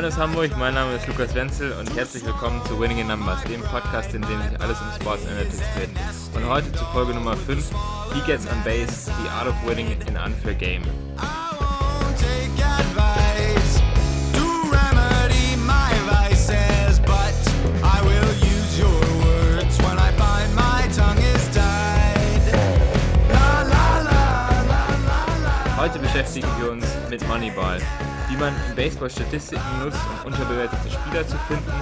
Moin aus Hamburg, mein Name ist Lukas Wenzel und herzlich willkommen zu Winning in Numbers, dem Podcast, in dem sich alles um Sports Analytics dreht. Und heute zu Folge Nummer 5, He Gets on Base, The Art of Winning in Unfair Game. Heute beschäftigen wir uns mit Moneyball, wie man im Baseball Statistiken nutzt, um unterbewertete Spieler zu finden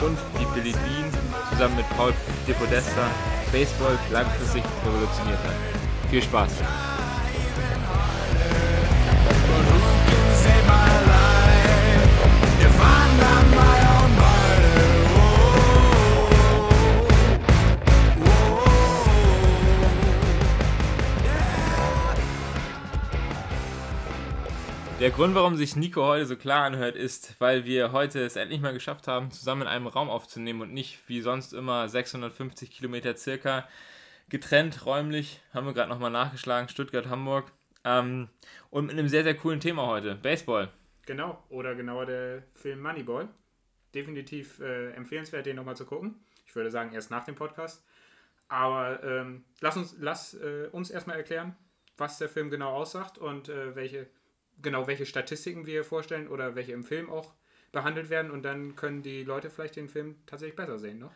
und wie Billy Bean zusammen mit Paul DePodesta Baseball langfristig revolutioniert hat. Viel Spaß! Der Grund, warum sich Nico heute so klar anhört, ist, weil wir heute es endlich mal geschafft haben, zusammen in einem Raum aufzunehmen und nicht wie sonst immer 650 Kilometer circa getrennt räumlich. Haben wir gerade nochmal nachgeschlagen, Stuttgart, Hamburg. Ähm, und mit einem sehr, sehr coolen Thema heute, Baseball. Genau, oder genauer der Film Moneyball. Definitiv äh, empfehlenswert, den nochmal zu gucken. Ich würde sagen, erst nach dem Podcast. Aber ähm, lass uns, lass, äh, uns erstmal erklären, was der Film genau aussagt und äh, welche genau welche Statistiken wir vorstellen oder welche im Film auch behandelt werden und dann können die Leute vielleicht den Film tatsächlich besser sehen, ne?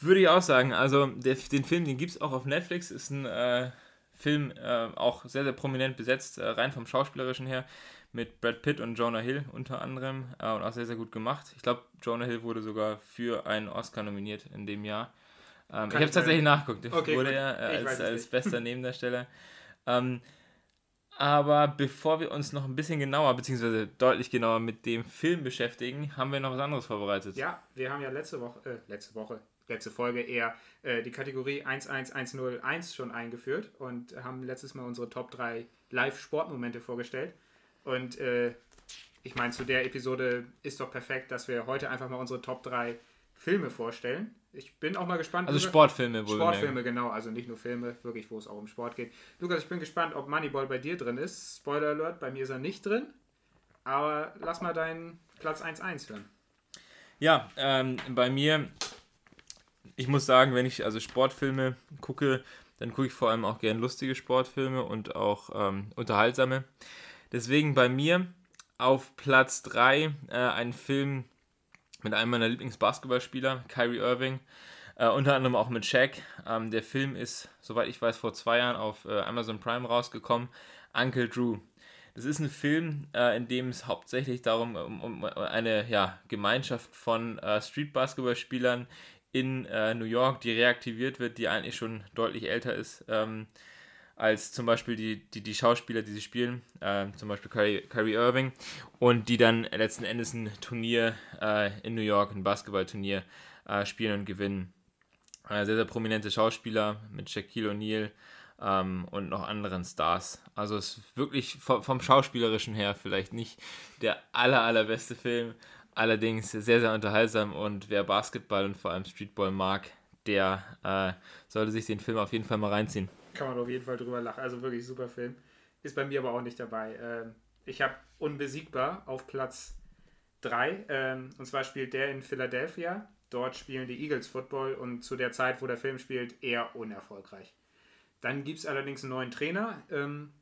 Würde ich auch sagen. Also der, den Film, den gibt es auch auf Netflix, ist ein äh, Film äh, auch sehr, sehr prominent besetzt, äh, rein vom Schauspielerischen her, mit Brad Pitt und Jonah Hill unter anderem äh, und auch sehr, sehr gut gemacht. Ich glaube, Jonah Hill wurde sogar für einen Oscar nominiert in dem Jahr. Ähm, ich habe tatsächlich nachgeguckt. Okay, wurde er äh, als, als bester Nebendarsteller. Ähm, aber bevor wir uns noch ein bisschen genauer, beziehungsweise deutlich genauer mit dem Film beschäftigen, haben wir noch was anderes vorbereitet. Ja, wir haben ja letzte Woche, äh, letzte Woche, letzte Folge eher äh, die Kategorie 11101 schon eingeführt und haben letztes Mal unsere Top 3 Live-Sportmomente vorgestellt. Und äh, ich meine, zu der Episode ist doch perfekt, dass wir heute einfach mal unsere Top 3 Filme vorstellen. Ich bin auch mal gespannt. Also Sportfilme, wohl. Sportfilme, genau. Also nicht nur Filme, wirklich, wo es auch um Sport geht. Lukas, ich bin gespannt, ob Moneyball bei dir drin ist. Spoiler Alert, bei mir ist er nicht drin. Aber lass mal deinen Platz 1-1 hören. Ja, ähm, bei mir, ich muss sagen, wenn ich also Sportfilme gucke, dann gucke ich vor allem auch gern lustige Sportfilme und auch ähm, unterhaltsame. Deswegen bei mir auf Platz 3 äh, ein Film, mit einem meiner Lieblingsbasketballspieler, Kyrie Irving. Äh, unter anderem auch mit Shaq. Ähm, der Film ist, soweit ich weiß, vor zwei Jahren auf äh, Amazon Prime rausgekommen. Uncle Drew. Das ist ein Film, äh, in dem es hauptsächlich darum um, um eine ja, Gemeinschaft von äh, Street-Basketballspielern in äh, New York, die reaktiviert wird, die eigentlich schon deutlich älter ist. Ähm, als zum Beispiel die, die, die Schauspieler, die sie spielen, äh, zum Beispiel Kyrie, Irving, und die dann letzten Endes ein Turnier äh, in New York, ein Basketballturnier, äh, spielen und gewinnen. Äh, sehr, sehr prominente Schauspieler mit Shaquille O'Neal ähm, und noch anderen Stars. Also es ist wirklich vom, vom Schauspielerischen her vielleicht nicht der aller, allerbeste Film, allerdings sehr, sehr unterhaltsam und wer Basketball und vor allem Streetball mag, der äh, sollte sich den Film auf jeden Fall mal reinziehen kann man auf jeden Fall drüber lachen. Also wirklich super Film. Ist bei mir aber auch nicht dabei. Ähm, ich habe Unbesiegbar auf Platz 3. Ähm, und zwar spielt der in Philadelphia. Dort spielen die Eagles Football und zu der Zeit, wo der Film spielt, eher unerfolgreich. Dann gibt es allerdings einen neuen Trainer. Ähm,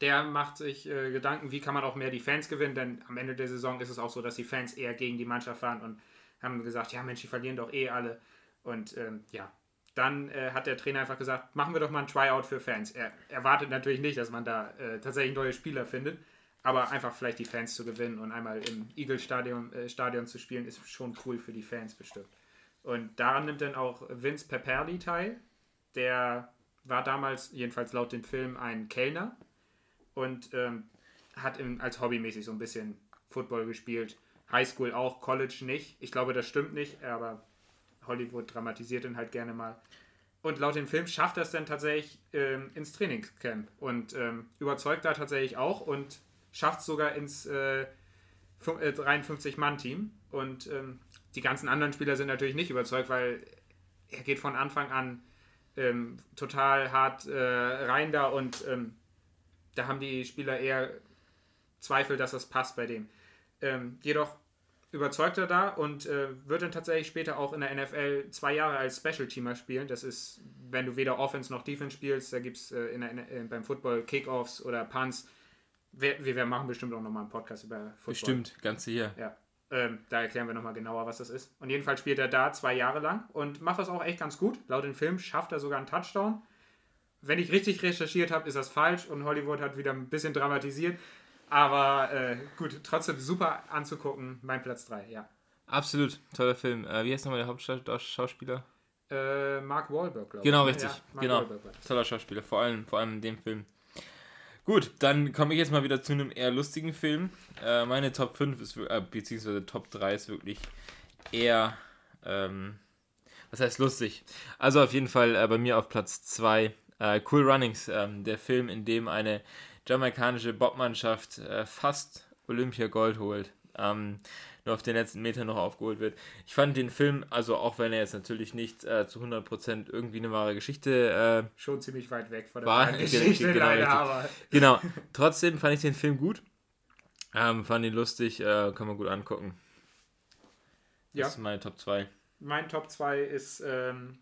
der macht sich äh, Gedanken, wie kann man auch mehr die Fans gewinnen, denn am Ende der Saison ist es auch so, dass die Fans eher gegen die Mannschaft fahren und haben gesagt, ja Mensch, die verlieren doch eh alle. Und ähm, ja, dann äh, hat der Trainer einfach gesagt, machen wir doch mal ein Tryout für Fans. Er erwartet natürlich nicht, dass man da äh, tatsächlich neue Spieler findet, aber einfach vielleicht die Fans zu gewinnen und einmal im Eagle-Stadion äh, Stadion zu spielen, ist schon cool für die Fans bestimmt. Und daran nimmt dann auch Vince Peperli teil. Der war damals, jedenfalls laut dem Film, ein Kellner und ähm, hat im, als hobbymäßig so ein bisschen Football gespielt. Highschool auch, College nicht. Ich glaube, das stimmt nicht, aber Hollywood dramatisiert ihn halt gerne mal. Und laut dem Film schafft er es dann tatsächlich ähm, ins Trainingscamp und ähm, überzeugt da tatsächlich auch und schafft es sogar ins äh, 53-Mann-Team. Äh, und ähm, die ganzen anderen Spieler sind natürlich nicht überzeugt, weil er geht von Anfang an ähm, total hart äh, rein da und ähm, da haben die Spieler eher Zweifel, dass das passt bei dem. Ähm, jedoch überzeugt er da und äh, wird dann tatsächlich später auch in der NFL zwei Jahre als Special Teamer spielen. Das ist, wenn du weder Offense noch Defense spielst, da gibt es äh, äh, beim Football Kickoffs oder Punts. Wir, wir machen bestimmt auch nochmal einen Podcast über Football. Bestimmt, ganz hier. Ja. Ähm, da erklären wir nochmal genauer, was das ist. Und jedenfalls spielt er da zwei Jahre lang und macht das auch echt ganz gut. Laut dem Film schafft er sogar einen Touchdown. Wenn ich richtig recherchiert habe, ist das falsch und Hollywood hat wieder ein bisschen dramatisiert. Aber äh, gut, trotzdem super anzugucken. Mein Platz 3, ja. Absolut, toller Film. Äh, wie heißt nochmal der Hauptschauspieler? Äh, Mark Wahlberg, glaube ich. Genau, richtig. Ja, genau. Toller Schauspieler, vor allem, vor allem in dem Film. Gut, dann komme ich jetzt mal wieder zu einem eher lustigen Film. Äh, meine Top 5 ist, äh, beziehungsweise Top 3 ist wirklich eher, ähm, was heißt lustig? Also auf jeden Fall äh, bei mir auf Platz 2 äh, Cool Runnings, ähm, der Film, in dem eine jamaikanische Bobmannschaft äh, fast Olympia-Gold holt. Ähm, nur auf den letzten Meter noch aufgeholt wird. Ich fand den Film, also auch wenn er jetzt natürlich nicht äh, zu 100% irgendwie eine wahre Geschichte äh, schon ziemlich weit weg von der war, Geschichte genau, leider, aber genau, trotzdem fand ich den Film gut. Ähm, fand ihn lustig, äh, kann man gut angucken. Das ja. ist meine Top 2. Mein Top 2 ist ähm,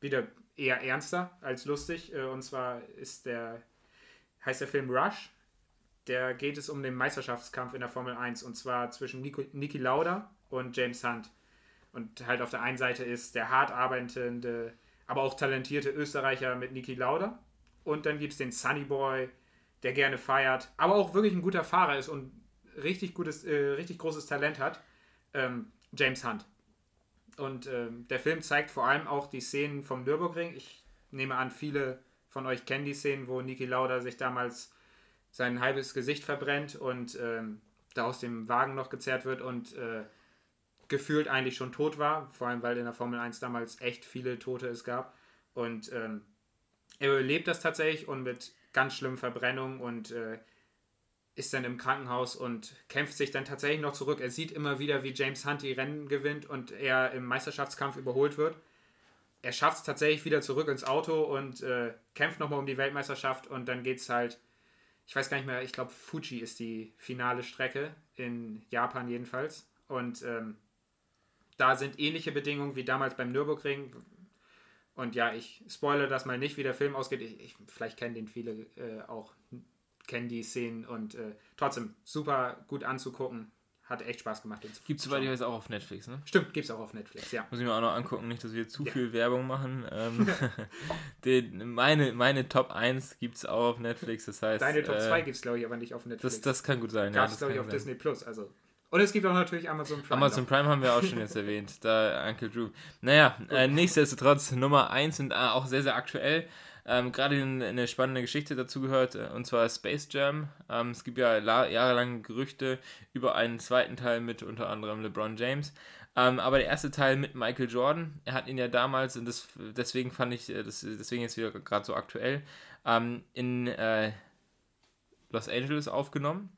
wieder eher ernster als lustig. Äh, und zwar ist der, heißt der Film Rush der geht es um den Meisterschaftskampf in der Formel 1 und zwar zwischen Nico, Niki Lauda und James Hunt. Und halt auf der einen Seite ist der hart arbeitende, aber auch talentierte Österreicher mit Niki Lauda. Und dann gibt es den Sunny Boy, der gerne feiert, aber auch wirklich ein guter Fahrer ist und richtig gutes, äh, richtig großes Talent hat, ähm, James Hunt. Und ähm, der Film zeigt vor allem auch die Szenen vom Nürburgring. Ich nehme an, viele von euch kennen die Szenen, wo Niki Lauda sich damals sein halbes Gesicht verbrennt und ähm, da aus dem Wagen noch gezerrt wird und äh, gefühlt eigentlich schon tot war, vor allem weil in der Formel 1 damals echt viele Tote es gab. Und ähm, er überlebt das tatsächlich und mit ganz schlimmen Verbrennungen und äh, ist dann im Krankenhaus und kämpft sich dann tatsächlich noch zurück. Er sieht immer wieder, wie James Hunt die Rennen gewinnt und er im Meisterschaftskampf überholt wird. Er schafft es tatsächlich wieder zurück ins Auto und äh, kämpft nochmal um die Weltmeisterschaft und dann geht es halt ich weiß gar nicht mehr, ich glaube Fuji ist die finale Strecke, in Japan jedenfalls. Und ähm, da sind ähnliche Bedingungen wie damals beim Nürburgring. Und ja, ich spoilere das mal nicht, wie der Film ausgeht. Ich, ich vielleicht kennen den viele äh, auch, kennen die Szenen und äh, trotzdem super gut anzugucken hat echt Spaß gemacht. Gibt es soweit ich weiß auch auf Netflix, ne? Stimmt, gibt es auch auf Netflix, ja. Muss ich mir auch noch angucken, nicht, dass wir zu ja. viel Werbung machen. Ähm, den, meine, meine Top 1 gibt es auch auf Netflix, das heißt... Deine Top äh, 2 gibt es, glaube ich, aber nicht auf Netflix. Das, das kann gut sein, Gab's, ja. glaube ich, auf sein. Disney Plus, also... Und es gibt auch natürlich Amazon Prime. Amazon Prime haben wir auch schon jetzt erwähnt, da Uncle Drew. Naja, äh, nichtsdestotrotz Nummer 1 und äh, auch sehr, sehr aktuell ähm, gerade eine spannende Geschichte dazu gehört, äh, und zwar Space Jam. Ähm, es gibt ja jahrelang Gerüchte über einen zweiten Teil mit unter anderem LeBron James. Ähm, aber der erste Teil mit Michael Jordan, er hat ihn ja damals, und das, deswegen fand ich, äh, das, deswegen jetzt wieder gerade so aktuell, ähm, in äh, Los Angeles aufgenommen.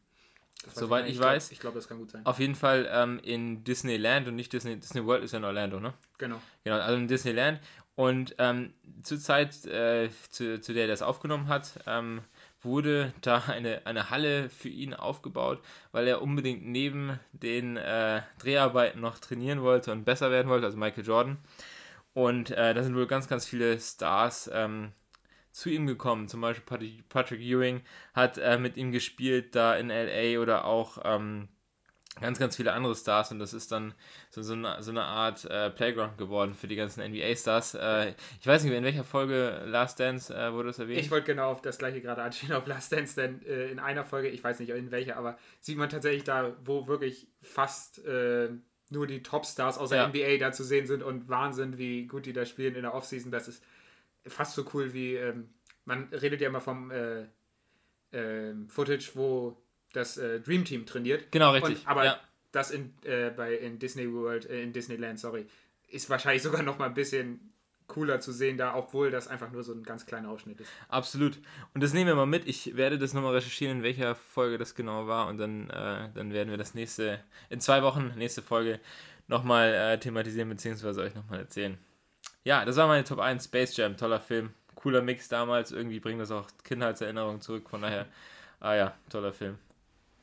Soweit ich, ich weiß. ich glaube, das kann gut sein. Auf jeden Fall ähm, in Disneyland und nicht Disney, Disney World ist ja in Orlando, ne? Genau. Genau, also in Disneyland. Und ähm, zur Zeit, äh, zu, zu der er das aufgenommen hat, ähm, wurde da eine, eine Halle für ihn aufgebaut, weil er unbedingt neben den äh, Dreharbeiten noch trainieren wollte und besser werden wollte, also Michael Jordan. Und äh, da sind wohl ganz, ganz viele Stars ähm, zu ihm gekommen. Zum Beispiel Patrick Ewing hat äh, mit ihm gespielt da in LA oder auch ähm, ganz, ganz viele andere Stars und das ist dann so, so, eine, so eine Art äh, Playground geworden für die ganzen NBA-Stars. Äh, ich weiß nicht, in welcher Folge Last Dance äh, wurde das erwähnt? Ich wollte genau auf das gleiche gerade anschauen, auf Last Dance, denn äh, in einer Folge, ich weiß nicht in welcher, aber sieht man tatsächlich da, wo wirklich fast äh, nur die Topstars aus der ja. NBA da zu sehen sind und Wahnsinn, wie gut die da spielen in der Offseason. Das ist fast so cool wie, ähm, man redet ja immer vom äh, ähm, Footage, wo das äh, Dream Team trainiert. Genau, richtig. Und, aber ja. das in, äh, bei, in Disney World, äh, in Disneyland, sorry, ist wahrscheinlich sogar noch mal ein bisschen cooler zu sehen da, obwohl das einfach nur so ein ganz kleiner Ausschnitt ist. Absolut. Und das nehmen wir mal mit. Ich werde das nochmal recherchieren, in welcher Folge das genau war und dann, äh, dann werden wir das nächste, in zwei Wochen, nächste Folge, nochmal äh, thematisieren bzw. euch nochmal erzählen. Ja, das war meine Top 1, Space Jam, toller Film. Cooler Mix damals, irgendwie bringt das auch Kindheitserinnerungen zurück, von daher, ah ja, toller Film.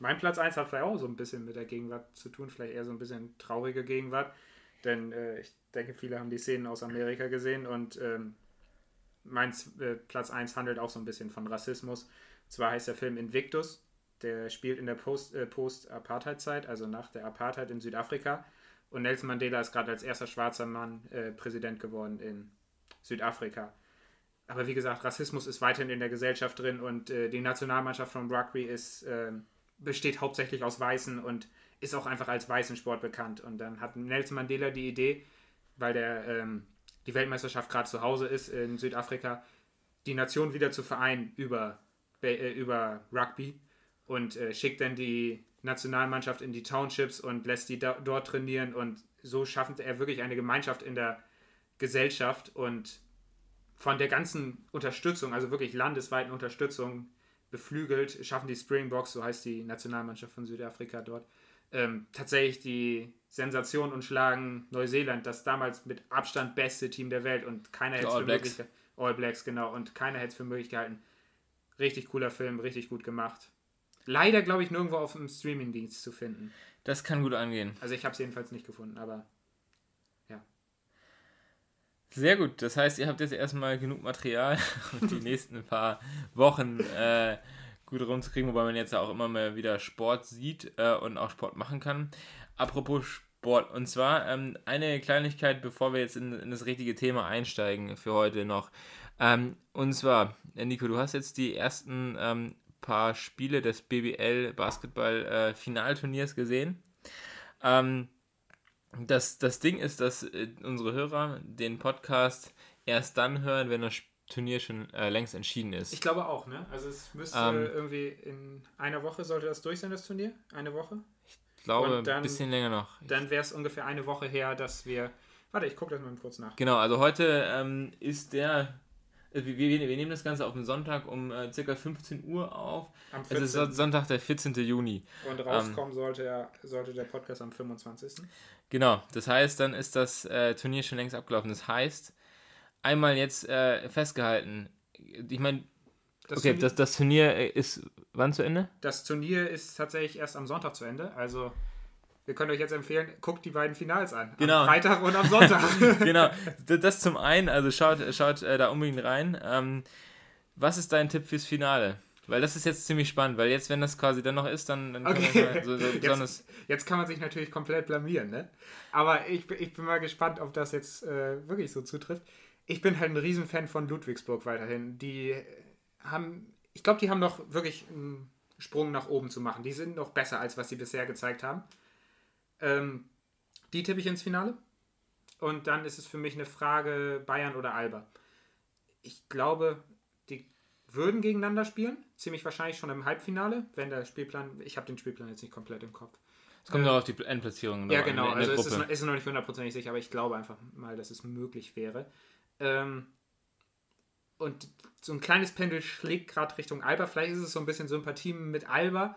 Mein Platz 1 hat vielleicht auch so ein bisschen mit der Gegenwart zu tun, vielleicht eher so ein bisschen traurige Gegenwart. Denn äh, ich denke, viele haben die Szenen aus Amerika gesehen und ähm, mein äh, Platz 1 handelt auch so ein bisschen von Rassismus. Und zwar heißt der Film Invictus. Der spielt in der Post, äh, Post-Apartheid-Zeit, also nach der Apartheid in Südafrika. Und Nelson Mandela ist gerade als erster schwarzer Mann äh, Präsident geworden in Südafrika. Aber wie gesagt, Rassismus ist weiterhin in der Gesellschaft drin und äh, die Nationalmannschaft von Rugby ist, ähm, besteht hauptsächlich aus Weißen und ist auch einfach als weißen Sport bekannt. Und dann hat Nelson Mandela die Idee, weil der, ähm, die Weltmeisterschaft gerade zu Hause ist in Südafrika, die Nation wieder zu vereinen über, äh, über Rugby und äh, schickt dann die Nationalmannschaft in die Townships und lässt die da, dort trainieren und so schafft er wirklich eine Gemeinschaft in der Gesellschaft und von der ganzen Unterstützung, also wirklich landesweiten Unterstützung beflügelt, schaffen die Springboks, so heißt die Nationalmannschaft von Südafrika dort, ähm, tatsächlich die Sensation und schlagen Neuseeland, das damals mit Abstand beste Team der Welt und keiner hätte es für möglich All Blacks, genau, und keiner hätte es für möglich gehalten. Richtig cooler Film, richtig gut gemacht. Leider, glaube ich, nirgendwo auf dem Streamingdienst zu finden. Das kann gut angehen. Also ich habe es jedenfalls nicht gefunden, aber. Sehr gut. Das heißt, ihr habt jetzt erstmal genug Material und die nächsten paar Wochen äh, gut rumzukriegen, wobei man jetzt auch immer mal wieder Sport sieht äh, und auch Sport machen kann. Apropos Sport, und zwar ähm, eine Kleinigkeit, bevor wir jetzt in, in, das richtige Thema einsteigen für heute noch. Ähm, und zwar, äh, Nico, du hast jetzt die ersten ähm, paar Spiele des BBL Basketball äh, Finalturniers gesehen. Ähm, das, das Ding ist, dass äh, unsere Hörer den Podcast erst dann hören, wenn das Turnier schon äh, längst entschieden ist. Ich glaube auch, ne? Also es müsste ähm, irgendwie in einer Woche sollte das durch sein, das Turnier? Eine Woche? Ich glaube, dann, ein bisschen länger noch. Dann wäre es ungefähr eine Woche her, dass wir. Warte, ich gucke das mal kurz nach. Genau, also heute ähm, ist der wir, wir, wir, nehmen das Ganze auf den Sonntag um äh, ca. 15 Uhr auf. Am 14. Es ist Sonntag, der 14. Juni. Und rauskommen ähm, sollte, er, sollte der Podcast am 25. Genau, das heißt, dann ist das äh, Turnier schon längst abgelaufen. Das heißt, einmal jetzt äh, festgehalten, ich meine, okay, Turnier, das, das Turnier äh, ist wann zu Ende? Das Turnier ist tatsächlich erst am Sonntag zu Ende, also wir können euch jetzt empfehlen, guckt die beiden Finals an. Genau. Am Freitag und am Sonntag. genau. Das zum einen, also schaut, schaut äh, da unbedingt rein. Ähm, was ist dein Tipp fürs Finale? Weil das ist jetzt ziemlich spannend, weil jetzt, wenn das quasi dann noch ist, dann, dann okay. so, so jetzt, jetzt, kann man sich natürlich komplett blamieren, ne? Aber ich, ich bin mal gespannt, ob das jetzt äh, wirklich so zutrifft. Ich bin halt ein Riesenfan von Ludwigsburg weiterhin. Die haben, ich glaube, die haben noch wirklich einen Sprung nach oben zu machen. Die sind noch besser, als was sie bisher gezeigt haben. Ähm, die tippe ich ins Finale. Und dann ist es für mich eine Frage Bayern oder Alba. Ich glaube, die würden gegeneinander spielen. Ziemlich wahrscheinlich schon im Halbfinale, wenn der Spielplan. Ich habe den Spielplan jetzt nicht komplett im Kopf. Es kommt äh, auf die Endplatzierung. Ja, genau. In, in also es ist, ist, noch nicht hundertprozentig sicher, aber ich glaube einfach mal, dass es möglich wäre. Ähm, und so ein kleines Pendel schlägt gerade Richtung Alba. Vielleicht ist es so ein bisschen Sympathie mit Alba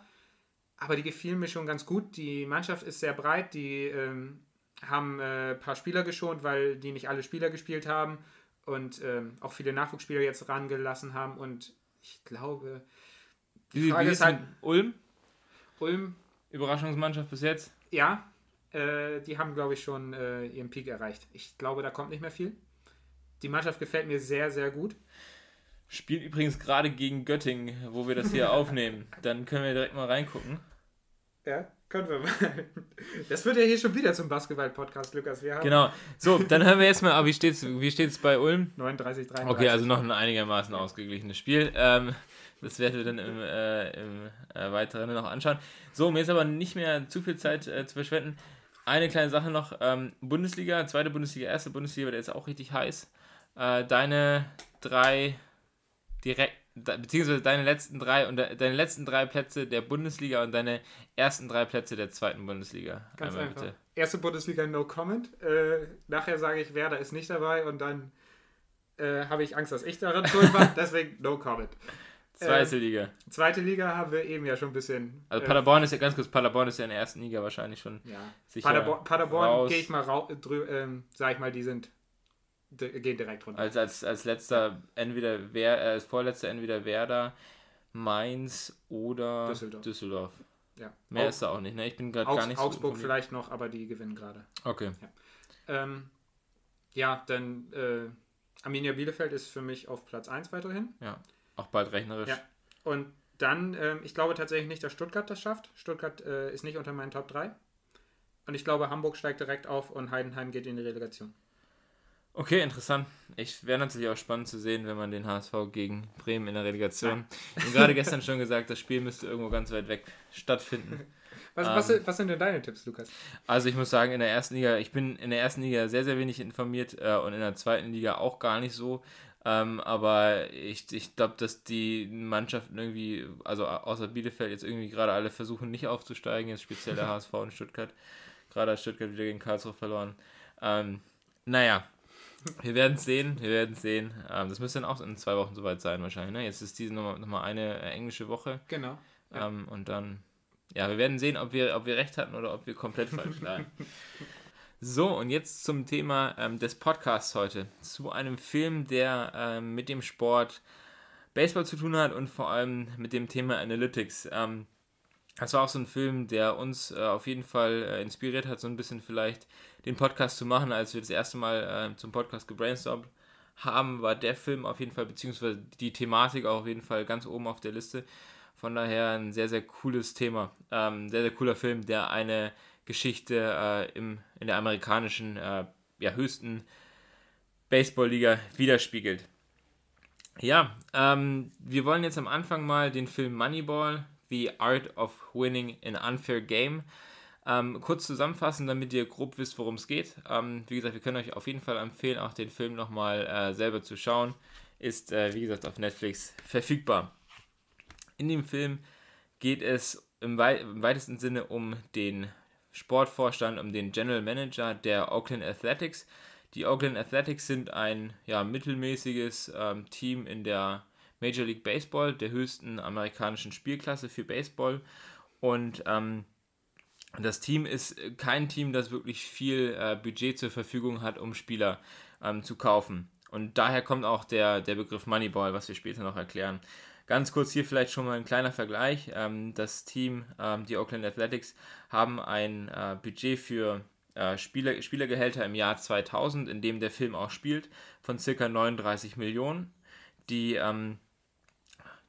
aber die gefielen mir schon ganz gut. Die Mannschaft ist sehr breit, die ähm, haben ein äh, paar Spieler geschont, weil die nicht alle Spieler gespielt haben und ähm, auch viele Nachwuchsspieler jetzt rangelassen haben. Und ich glaube, die wie, Frage wie ist halt Ulm. Ulm. Überraschungsmannschaft bis jetzt? Ja, äh, die haben, glaube ich, schon äh, ihren Peak erreicht. Ich glaube, da kommt nicht mehr viel. Die Mannschaft gefällt mir sehr, sehr gut. Spielt übrigens gerade gegen Göttingen, wo wir das hier aufnehmen. Dann können wir direkt mal reingucken. Ja, können wir mal. Das wird ja hier schon wieder zum Basketball-Podcast, Lukas. Wir haben genau. So, dann hören wir jetzt mal, aber wie steht es wie steht's bei Ulm? 39, 33. Okay, also noch ein einigermaßen ausgeglichenes Spiel. Ähm, das werden wir dann im, äh, im äh, Weiteren noch anschauen. So, mir ist aber nicht mehr zu viel Zeit äh, zu verschwenden. Eine kleine Sache noch. Ähm, Bundesliga, zweite Bundesliga, erste Bundesliga, der ist auch richtig heiß. Äh, deine drei direkt, beziehungsweise deine letzten drei und deine letzten drei Plätze der Bundesliga und deine ersten drei Plätze der zweiten Bundesliga. Ganz Einmal einfach. Bitte. Erste Bundesliga, no comment. Äh, nachher sage ich, Werder ist nicht dabei und dann äh, habe ich Angst, dass ich daran schuld war. Deswegen no comment. Zweite äh, Liga. Zweite Liga haben wir eben ja schon ein bisschen. Also Paderborn ist ja ganz kurz, Paderborn ist ja in der ersten Liga wahrscheinlich schon. Ja. Sicher Paderborn, Paderborn gehe ich mal raus, ähm, sag ich mal, die sind gehen direkt runter. Also als, als letzter entweder wer, äh, als vorletzter entweder Werder, Mainz oder Düsseldorf. Düsseldorf. Ja. Mehr ist da auch nicht, ne? Ich bin gerade gar nicht Augsburg so. vielleicht noch, aber die gewinnen gerade. Okay. Ähm, ja, dann äh, Arminia Bielefeld ist für mich auf Platz 1 weiterhin. Auch bald rechnerisch. Ja. Und dann, ähm, ich glaube tatsächlich nicht, dass Stuttgart das schafft. Stuttgart äh, ist nicht unter meinen Top 3. Und ich glaube, Hamburg steigt direkt auf und Heidenheim geht in die Relegation. Okay, interessant. Ich wäre natürlich auch spannend zu sehen, wenn man den HSV gegen Bremen in der Relegation. Ich habe gerade gestern schon gesagt, das Spiel müsste irgendwo ganz weit weg stattfinden. Was, Ähm. was, was sind denn deine Tipps, Lukas? Also ich muss sagen, in der ersten Liga, ich bin in der ersten Liga sehr, sehr wenig informiert äh, und in der zweiten Liga auch gar nicht so. Ähm, aber ich, ich glaube, dass die Mannschaften irgendwie, also außer Bielefeld, jetzt irgendwie gerade alle versuchen, nicht aufzusteigen, jetzt speziell der HSV und Stuttgart. Gerade hat Stuttgart wieder gegen Karlsruhe verloren. Ähm, naja, wir werden es sehen, wir werden es sehen. Ähm, das müsste dann auch in zwei Wochen soweit sein wahrscheinlich. Ne? Jetzt ist diese nochmal noch mal eine äh, englische Woche. Genau. Ja. Ähm, und dann, ja, wir werden sehen, ob wir, ob wir recht hatten oder ob wir komplett falsch lagen. So, und jetzt zum Thema ähm, des Podcasts heute. Zu einem Film, der ähm, mit dem Sport Baseball zu tun hat und vor allem mit dem Thema Analytics. Ähm, das war auch so ein Film, der uns äh, auf jeden Fall äh, inspiriert hat, so ein bisschen vielleicht den Podcast zu machen, als wir das erste Mal äh, zum Podcast gebrainstormt haben, war der Film auf jeden Fall, beziehungsweise die Thematik auch auf jeden Fall ganz oben auf der Liste. Von daher ein sehr, sehr cooles Thema. Ähm, sehr, sehr cooler Film, der eine Geschichte äh, im, in der amerikanischen, äh, ja, höchsten Baseballliga widerspiegelt. Ja, ähm, wir wollen jetzt am Anfang mal den Film Moneyball, The Art of Winning an Unfair Game, ähm, kurz zusammenfassen, damit ihr grob wisst, worum es geht. Ähm, wie gesagt, wir können euch auf jeden Fall empfehlen, auch den Film nochmal äh, selber zu schauen. Ist, äh, wie gesagt, auf Netflix verfügbar. In dem Film geht es im, wei im weitesten Sinne um den Sportvorstand, um den General Manager der Oakland Athletics. Die Oakland Athletics sind ein ja, mittelmäßiges ähm, Team in der Major League Baseball, der höchsten amerikanischen Spielklasse für Baseball. Und ähm, das Team ist kein Team, das wirklich viel äh, Budget zur Verfügung hat, um Spieler ähm, zu kaufen. Und daher kommt auch der, der Begriff Moneyball, was wir später noch erklären. Ganz kurz hier vielleicht schon mal ein kleiner Vergleich. Ähm, das Team, ähm, die Oakland Athletics, haben ein äh, Budget für äh, Spieler, Spielergehälter im Jahr 2000, in dem der Film auch spielt, von circa 39 Millionen. Die, ähm,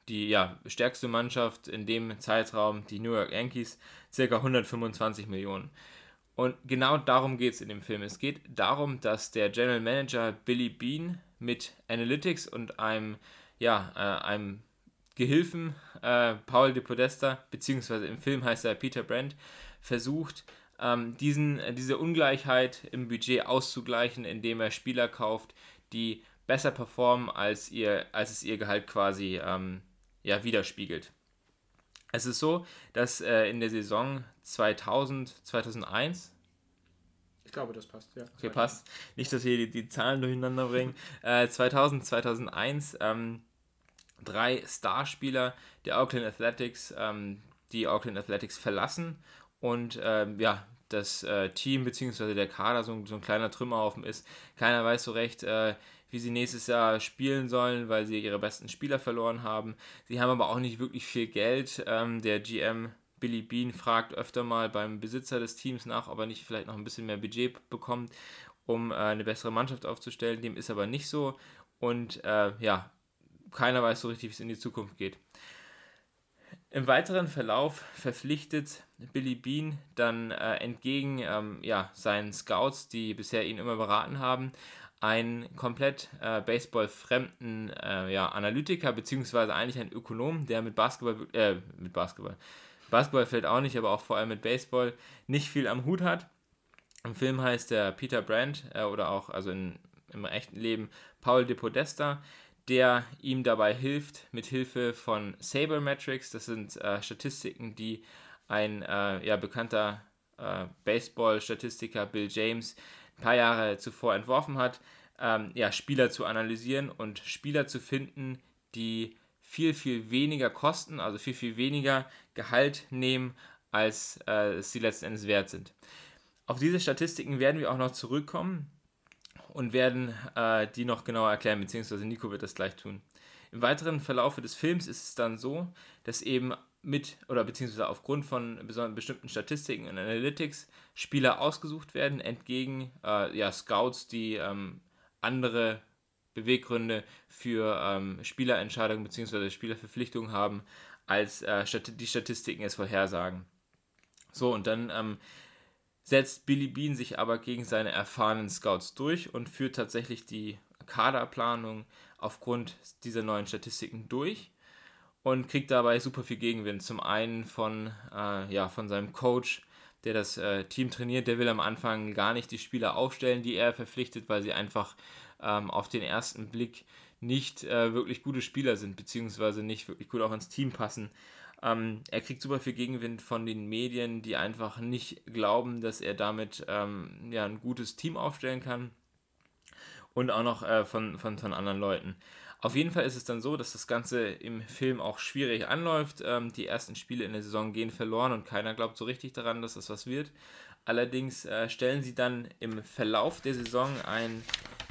die ja, stärkste Mannschaft in dem Zeitraum, die New York Yankees, circa 125 Millionen. Und genau darum geht es in dem Film. Es geht darum, dass der General Manager Billy Bean mit Analytics und einem, ja, äh, einem Gehilfen, äh, Paul de Podesta, beziehungsweise im Film heißt er Peter Brandt, versucht, ähm, diesen, äh, diese Ungleichheit im Budget auszugleichen, indem er Spieler kauft, die besser performen, als, ihr, als es ihr Gehalt quasi ähm, ja, widerspiegelt. Es ist so, dass äh, in der Saison 2000, 2001, Ich glaube, das passt, ja. okay, passt, nicht, dass wir die, die Zahlen durcheinander bringen, äh, 2000, 2001 ähm, drei Starspieler der Oakland Athletics ähm, die Oakland Athletics verlassen und ähm, ja, das äh, Team bzw. der Kader so, ein- so ein kleiner Trümmerhaufen ist. Keiner weiß so recht, äh, wie sie nächstes Jahr spielen sollen, weil sie ihre besten Spieler verloren haben. Sie haben aber auch nicht wirklich viel Geld. Ähm, der GM Billy Bean fragt öfter mal beim Besitzer des Teams nach, ob er nicht vielleicht noch ein bisschen mehr Budget bekommt, um äh, eine bessere Mannschaft aufzustellen. Dem ist aber nicht so. Und äh, ja, keiner weiß so richtig, wie es in die Zukunft geht. Im weiteren Verlauf verpflichtet Billy Bean dann äh, entgegen ähm, ja, seinen Scouts, die bisher ihn immer beraten haben, einen komplett äh, baseballfremden äh, ja, Analytiker, beziehungsweise eigentlich einen Ökonom, der mit Basketball, äh, mit Basketball, Basketball fällt auch nicht, aber auch vor allem mit Baseball nicht viel am Hut hat. Im Film heißt er Peter Brandt äh, oder auch also in, im echten Leben Paul de Podesta, der ihm dabei hilft, mit Hilfe von Sabermetrics, das sind äh, Statistiken, die ein äh, ja, bekannter äh, Baseball-Statistiker Bill James ein paar Jahre zuvor entworfen hat, ähm, ja, Spieler zu analysieren und Spieler zu finden, die viel, viel weniger kosten, also viel, viel weniger Gehalt nehmen, als äh, es sie letzten Endes wert sind. Auf diese Statistiken werden wir auch noch zurückkommen und werden äh, die noch genauer erklären, beziehungsweise Nico wird das gleich tun. Im weiteren Verlauf des Films ist es dann so, dass eben mit oder beziehungsweise aufgrund von bestimmten Statistiken und Analytics Spieler ausgesucht werden, entgegen äh, ja, Scouts, die ähm, andere Beweggründe für ähm, Spielerentscheidungen bzw. Spielerverpflichtungen haben, als äh, die Statistiken es vorhersagen. So, und dann ähm, setzt Billy Bean sich aber gegen seine erfahrenen Scouts durch und führt tatsächlich die Kaderplanung aufgrund dieser neuen Statistiken durch und kriegt dabei super viel Gegenwind. Zum einen von, äh, ja, von seinem Coach, der das äh, Team trainiert, der will am Anfang gar nicht die Spieler aufstellen, die er verpflichtet, weil sie einfach ähm, auf den ersten Blick nicht äh, wirklich gute Spieler sind, beziehungsweise nicht wirklich gut auch ins Team passen. Ähm, er kriegt super viel Gegenwind von den Medien, die einfach nicht glauben, dass er damit ähm, ja, ein gutes Team aufstellen kann. Und auch noch äh, von, von, von anderen Leuten. Auf jeden Fall ist es dann so, dass das Ganze im Film auch schwierig anläuft. Ähm, die ersten Spiele in der Saison gehen verloren und keiner glaubt so richtig daran, dass das was wird. Allerdings äh, stellen sie dann im Verlauf der Saison einen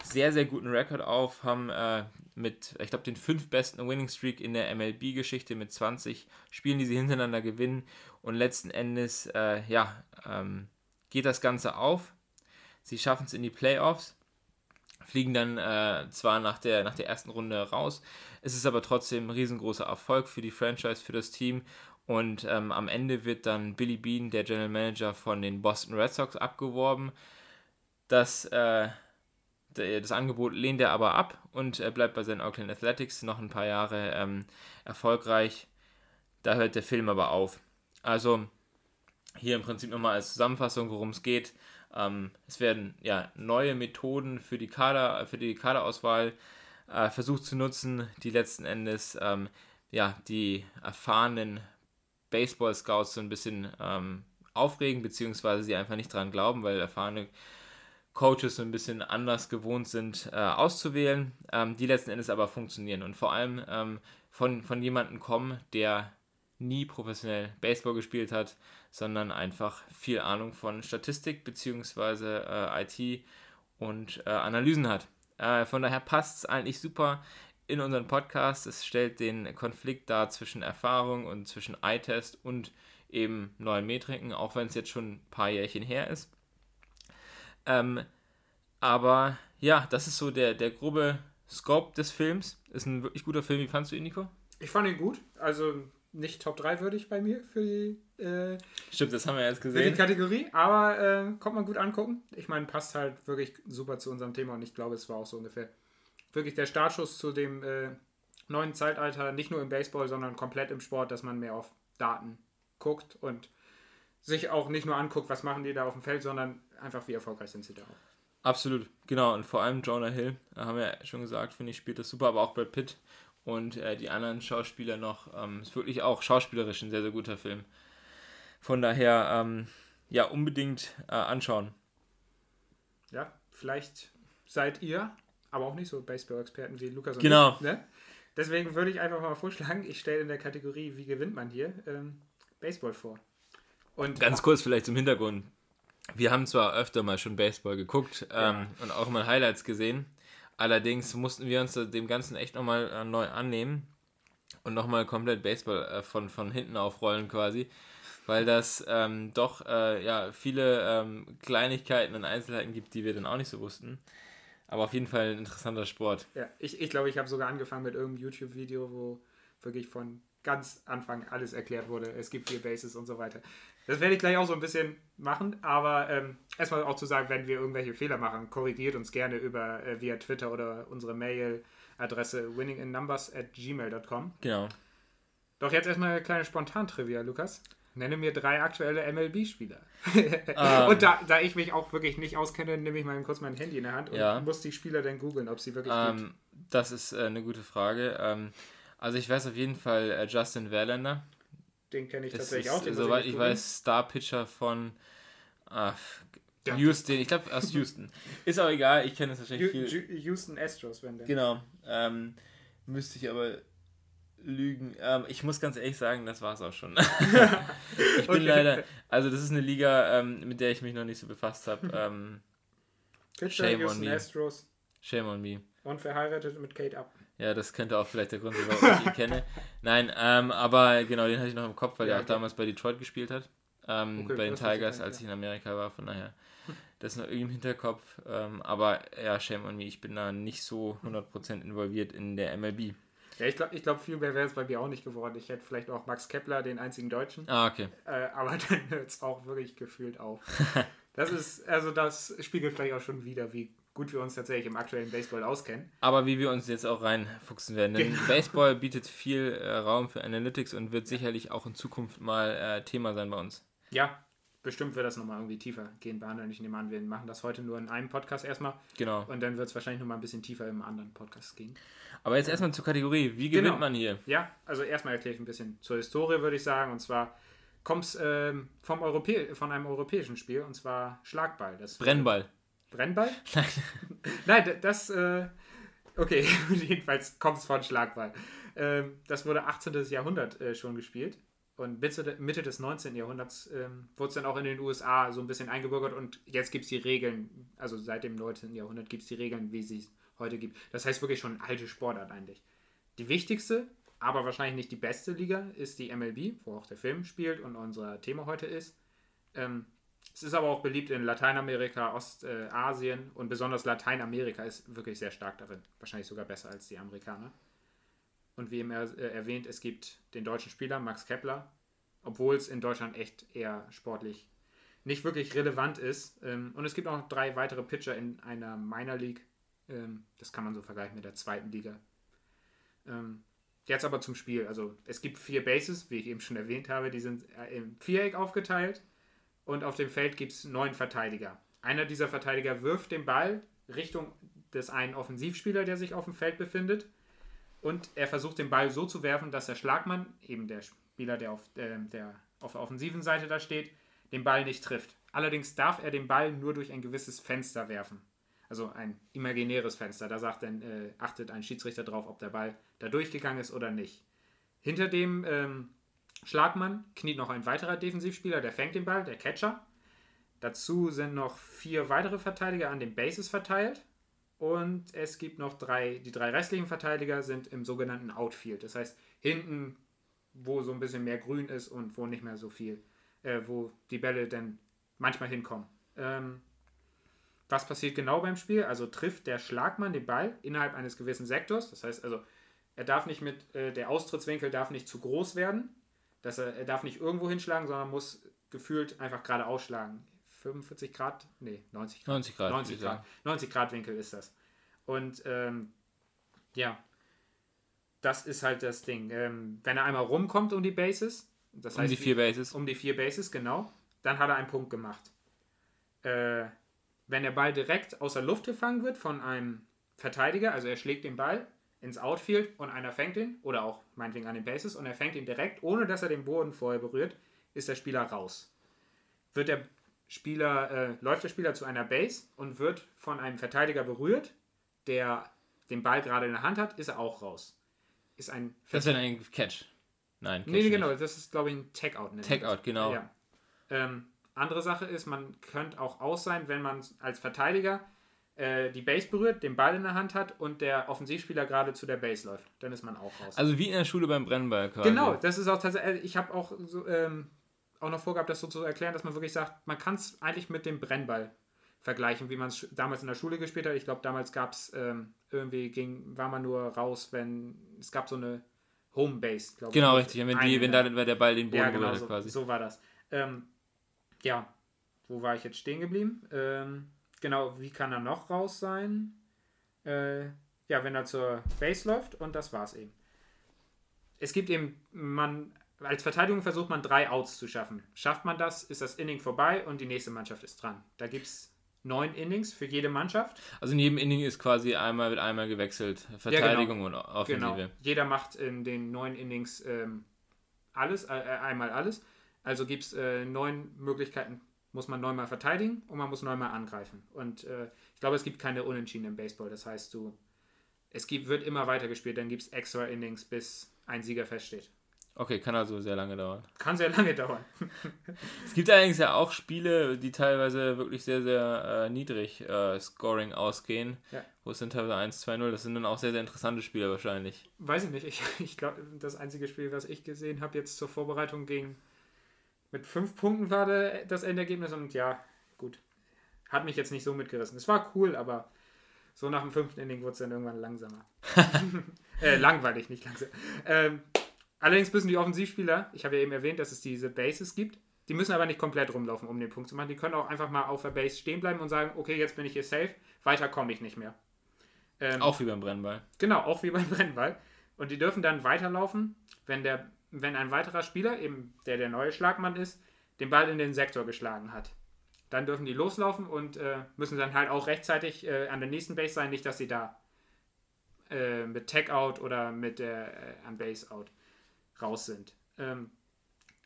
sehr, sehr guten Rekord auf, haben äh, mit, ich glaube, den fünf besten Winning Streak in der MLB-Geschichte mit 20 Spielen, die sie hintereinander gewinnen. Und letzten Endes, äh, ja, ähm, geht das Ganze auf. Sie schaffen es in die Playoffs, fliegen dann äh, zwar nach der, nach der ersten Runde raus. Es ist aber trotzdem ein riesengroßer Erfolg für die Franchise, für das Team. Und ähm, am Ende wird dann Billy Bean, der General Manager von den Boston Red Sox, abgeworben. Das, äh, das Angebot lehnt er aber ab und er bleibt bei seinen Oakland Athletics noch ein paar Jahre ähm, erfolgreich. Da hört der Film aber auf. Also hier im Prinzip nochmal als Zusammenfassung, worum es geht. Ähm, es werden ja neue Methoden für die Kader, für die Kaderauswahl äh, versucht zu nutzen, die letzten Endes ähm, ja die erfahrenen Baseball-Scouts so ein bisschen ähm, aufregen, beziehungsweise sie einfach nicht dran glauben, weil erfahrene Coaches so ein bisschen anders gewohnt sind äh, auszuwählen, ähm, die letzten Endes aber funktionieren. Und vor allem ähm, von, von jemandem kommen, der nie professionell Baseball gespielt hat, sondern einfach viel Ahnung von Statistik bzw. Äh, IT und äh, Analysen hat. Äh, von daher passt es eigentlich super in unseren Podcast. Es stellt den Konflikt dar zwischen Erfahrung und zwischen Eye-Test und eben neuen Metriken, auch wenn es jetzt schon ein paar Jährchen her ist. Ähm, aber ja, das ist so der, der grobe Scope des Films. Ist ein wirklich guter Film. Wie fandest du ihn, Nico? Ich fand ihn gut. Also nicht Top 3 würdig bei mir für die, äh, Stimmt, das haben wir jetzt gesehen. Für die Kategorie, aber äh, kommt man gut angucken. Ich meine, passt halt wirklich super zu unserem Thema und ich glaube, es war auch so ungefähr wirklich der Startschuss zu dem äh, neuen Zeitalter, nicht nur im Baseball, sondern komplett im Sport, dass man mehr auf Daten guckt und sich auch nicht nur anguckt, was machen die da auf dem Feld, sondern einfach, wie erfolgreich sind sie da auch. Absolut, genau. Und vor allem Jonah Hill, haben wir ja schon gesagt, finde ich, spielt das super, aber auch Brad Pitt und äh, die anderen Schauspieler noch. Ähm, ist wirklich auch schauspielerisch ein sehr, sehr guter Film. Von daher, ähm, ja, unbedingt äh, anschauen. Ja, vielleicht seid ihr aber auch nicht so Baseball-Experten wie Lukas und Genau. Ich, ne? Deswegen würde ich einfach mal vorschlagen, ich stelle in der Kategorie, wie gewinnt man hier, ähm, Baseball vor. Und Ganz kurz vielleicht zum Hintergrund. Wir haben zwar öfter mal schon Baseball geguckt ähm, ja. und auch mal Highlights gesehen, allerdings mussten wir uns dem Ganzen echt nochmal äh, neu annehmen und nochmal komplett Baseball äh, von, von hinten aufrollen quasi, weil das ähm, doch äh, ja, viele ähm, Kleinigkeiten und Einzelheiten gibt, die wir dann auch nicht so wussten. Aber auf jeden Fall ein interessanter Sport. Ja, ich, ich glaube, ich habe sogar angefangen mit irgendeinem YouTube-Video, wo wirklich von ganz Anfang alles erklärt wurde. Es gibt vier Bases und so weiter. Das werde ich gleich auch so ein bisschen machen, aber ähm, erstmal auch zu sagen, wenn wir irgendwelche Fehler machen, korrigiert uns gerne über äh, via Twitter oder unsere Mailadresse winninginnumbers at gmail.com. Genau. Doch jetzt erstmal eine kleine Spontan-Trivia, Lukas. Nenne mir drei aktuelle MLB-Spieler. Um. Ähm. und da, da ich mich auch wirklich nicht auskenne, nehme ich mal kurz mein Handy in der Hand und ja. muss die Spieler dann googeln, ob sie wirklich um, ähm, Das ist äh, eine gute Frage. Ähm, also ich weiß auf jeden Fall äh, Justin Verlander. Den kenne ich tatsächlich ist, auch. Soweit ich, ich weiß, Star-Pitcher von äh, Houston. Ich glaube aus Houston. ist auch egal, ich kenne es wahrscheinlich viel. Houston Astros, wenn der. Genau. Ähm, müsste ich aber lügen. Ähm, ich muss ganz ehrlich sagen, das war es auch schon. ich bin okay. leider, also das ist eine Liga, ähm, mit der ich mich noch nicht so befasst habe. Ähm, Shame on me. Astros. Shame on me. Und verheiratet mit Kate Up. Ja, das könnte auch vielleicht der Grund sein, warum ich ihn kenne. Nein, ähm, aber genau, den hatte ich noch im Kopf, weil ja, er auch damals bei Detroit gespielt hat. Ähm, okay, bei den Tigers, als ich in Amerika war, von daher. Das ist noch irgendwie im Hinterkopf. Ähm, aber ja, shame on me, ich bin da nicht so 100% involviert in der MLB. Ja, ich glaube, ich glaub, viel mehr wäre es bei mir auch nicht geworden. Ich hätte vielleicht auch Max Kepler, den einzigen Deutschen. Ah, okay. Äh, aber dann hört es auch wirklich gefühlt auf. das ist, also das spiegelt vielleicht auch schon wieder, wie gut wir uns tatsächlich im aktuellen Baseball auskennen. Aber wie wir uns jetzt auch reinfuchsen werden. Denn genau. Baseball bietet viel äh, Raum für Analytics und wird sicherlich auch in Zukunft mal äh, Thema sein bei uns. Ja, bestimmt wird das nochmal irgendwie tiefer gehen behandeln. Ich nehme an, wir machen das heute nur in einem Podcast erstmal. Genau. Und dann wird es wahrscheinlich nochmal ein bisschen tiefer im anderen Podcast gehen. Aber jetzt erstmal zur Kategorie. Wie gewinnt genau. man hier? Ja, also erstmal erkläre ich ein bisschen zur Historie, würde ich sagen. Und zwar kommt es ähm, vom Europä von einem europäischen Spiel, und zwar Schlagball. Das Brennball. Brennball? Nein. Nein, das. Äh, okay, jedenfalls kommt es von Schlagball. Ähm, das wurde 18. Jahrhundert äh, schon gespielt. Und Mitte des 19. Jahrhunderts ähm, wurde es dann auch in den USA so ein bisschen eingebürgert und jetzt gibt es die Regeln, also seit dem 19. Jahrhundert gibt es die Regeln, wie sie es heute gibt. Das heißt wirklich schon alte Sportart eigentlich. Die wichtigste, aber wahrscheinlich nicht die beste Liga ist die MLB, wo auch der Film spielt und unser Thema heute ist. Ähm, es ist aber auch beliebt in Lateinamerika, Ostasien und besonders Lateinamerika ist wirklich sehr stark darin. Wahrscheinlich sogar besser als die Amerikaner. Und wie immer äh, erwähnt, es gibt den deutschen Spieler Max Kepler, obwohl es in Deutschland echt eher sportlich nicht wirklich relevant ist. Ähm, und es gibt auch noch drei weitere Pitcher in einer Minor League. Ähm, das kann man so vergleichen mit der zweiten Liga. Ähm, jetzt aber zum Spiel. Also es gibt vier Bases, wie ich eben schon erwähnt habe. Die sind äh, im Viereck aufgeteilt. Und auf dem Feld gibt es neun Verteidiger. Einer dieser Verteidiger wirft den Ball Richtung des einen Offensivspieler, der sich auf dem Feld befindet und er versucht den Ball so zu werfen, dass der Schlagmann, eben der Spieler, der auf, äh, der auf der offensiven Seite da steht, den Ball nicht trifft. Allerdings darf er den Ball nur durch ein gewisses Fenster werfen. Also ein imaginäres Fenster. Da sagt dann, äh, achtet ein Schiedsrichter drauf, ob der Ball da durchgegangen ist oder nicht. Hinter dem ähm, Schlagmann kniet noch ein weiterer Defensivspieler, der fängt den Ball, der Catcher. Dazu sind noch vier weitere Verteidiger an den Bases verteilt. Und es gibt noch drei, die drei restlichen Verteidiger sind im sogenannten Outfield. Das heißt, hinten, wo so ein bisschen mehr Grün ist und wo nicht mehr so viel, äh, wo die Bälle dann manchmal hinkommen. Ähm, was passiert genau beim Spiel? Also trifft der Schlagmann den Ball innerhalb eines gewissen Sektors. Das heißt also, er darf nicht mit, äh, der Austrittswinkel darf nicht zu groß werden. Dass er, er darf nicht irgendwo hinschlagen, sondern muss gefühlt einfach gerade ausschlagen. 45 Grad, nee, 90 Grad. 90 Grad. 90 Grad, 90 Grad Winkel ist das. Und ähm, ja, das ist halt das Ding. Ähm, wenn er einmal rumkommt um die Bases, das um heißt, die vier Bases. Um die vier Bases, genau, dann hat er einen Punkt gemacht. Äh, wenn der Ball direkt aus der Luft gefangen wird von einem Verteidiger, also er schlägt den Ball ins Outfield und einer fängt ihn, oder auch meinetwegen an den Bases, und er fängt ihn direkt, ohne dass er den Boden vorher berührt, ist der Spieler raus. Wird der Spieler, äh, läuft der Spieler zu einer Base und wird von einem Verteidiger berührt, der den Ball gerade in der Hand hat, ist er auch raus. Ist ein das ist ein Catch. Nein, Catch Nee, genau, das ist, glaube ich, ein Tag-Out. Tag-Out, genau. Ja. Ähm, andere Sache ist, man könnte auch aus sein, wenn man als Verteidiger äh, die Base berührt, den Ball in der Hand hat und der Offensivspieler gerade zu der Base läuft. Dann ist man auch raus. Also wie in der Schule beim Brennball quasi. Genau, das ist auch tatsächlich, ich habe auch so, ähm, auch noch vorgehabt, das so zu erklären, dass man wirklich sagt, man kann es eigentlich mit dem Brennball vergleichen, wie man es damals in der Schule gespielt hat. Ich glaube, damals gab es ähm, irgendwie, ging, war man nur raus, wenn es gab so eine Homebase, glaube Genau, richtig. Wenn, die, wenn da der Ball den Boden ja, genau, so, quasi. So war das. Ähm, ja, wo war ich jetzt stehen geblieben? Ähm, genau, wie kann er noch raus sein? Äh, ja, wenn er zur Base läuft und das war's eben. Es gibt eben, man als Verteidigung versucht man drei Outs zu schaffen. Schafft man das, ist das Inning vorbei und die nächste Mannschaft ist dran. Da gibt es neun Innings für jede Mannschaft. Also in jedem Inning ist quasi einmal mit einmal gewechselt. Verteidigung ja, genau. und Offensive. Genau. Jeder macht in den neun Innings ähm, alles, äh einmal alles. Also gibt es äh, neun Möglichkeiten, muss man neunmal verteidigen und man muss neunmal angreifen. Und äh, ich glaube, es gibt keine Unentschieden im Baseball. Das heißt, du, es gibt, wird immer weiter gespielt, dann gibt es extra Innings, bis ein Sieger feststeht. Okay, kann also sehr lange dauern. Kann sehr lange dauern. es gibt allerdings ja auch Spiele, die teilweise wirklich sehr, sehr äh, niedrig äh, Scoring ausgehen. Ja. Wo es dann teilweise 1, 2, 0. Das sind dann auch sehr, sehr interessante Spiele wahrscheinlich. Weiß ich nicht. Ich, ich glaube, das einzige Spiel, was ich gesehen habe, jetzt zur Vorbereitung ging mit 5 Punkten war das Endergebnis und ja, gut. Hat mich jetzt nicht so mitgerissen. Es war cool, aber so nach dem fünften Inning wurde es dann irgendwann langsamer. äh, langweilig, nicht langsam. Ähm, Allerdings müssen die Offensivspieler, ich habe ja eben erwähnt, dass es diese Bases gibt, die müssen aber nicht komplett rumlaufen, um den Punkt zu machen. Die können auch einfach mal auf der Base stehen bleiben und sagen, okay, jetzt bin ich hier safe, weiter komme ich nicht mehr. Ähm, auch wie beim Brennball. Genau, auch wie beim Brennball. Und die dürfen dann weiterlaufen, wenn, der, wenn ein weiterer Spieler, eben der der neue Schlagmann ist, den Ball in den Sektor geschlagen hat. Dann dürfen die loslaufen und äh, müssen dann halt auch rechtzeitig äh, an der nächsten Base sein, nicht dass sie da äh, mit Tag-Out oder mit der äh, an Base-Out raus sind. Ähm,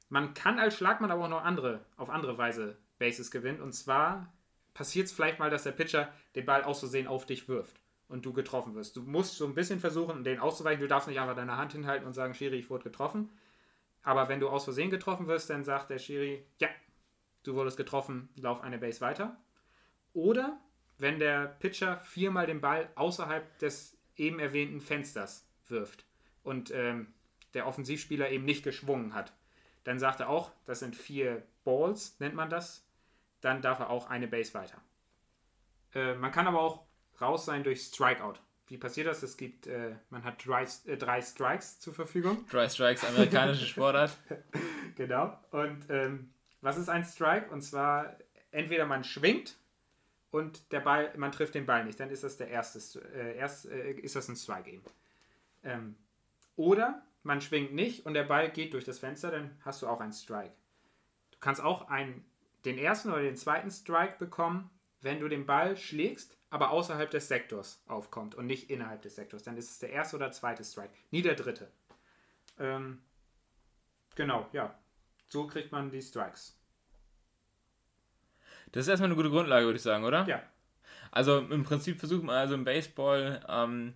man kann als Schlagmann aber auch noch andere, auf andere Weise Bases gewinnen. Und zwar passiert es vielleicht mal, dass der Pitcher den Ball aus Versehen auf dich wirft und du getroffen wirst. Du musst so ein bisschen versuchen, den auszuweichen. Du darfst nicht einfach deine Hand hinhalten und sagen, Schiri, ich wurde getroffen. Aber wenn du aus Versehen getroffen wirst, dann sagt der Schiri, ja, du wurdest getroffen, lauf eine Base weiter. Oder wenn der Pitcher viermal den Ball außerhalb des eben erwähnten Fensters wirft und ähm, der Offensivspieler eben nicht geschwungen hat. Dann sagt er auch, das sind vier Balls, nennt man das. Dann darf er auch eine Base weiter. Äh, man kann aber auch raus sein durch Strikeout. Wie passiert das? Es gibt, äh, man hat drei, äh, drei, Strikes zur Verfügung. Drei Strikes, amerikanische Sportart. genau. Und ähm, was ist ein Strike? Und zwar entweder man schwingt und der Ball, man trifft den Ball nicht, dann ist das der erste, äh, erst, äh, ist das ein Strike eben. Ähm, oder man schwingt nicht und der Ball geht durch das Fenster, dann hast du auch einen Strike. Du kannst auch einen, den ersten oder den zweiten Strike bekommen, wenn du den Ball schlägst, aber außerhalb des Sektors aufkommt und nicht innerhalb des Sektors. Dann ist es der erste oder zweite Strike, nie der dritte. Ähm, genau, ja. So kriegt man die Strikes. Das ist erstmal eine gute Grundlage, würde ich sagen, oder? Ja. Also im Prinzip versucht man also im Baseball ähm,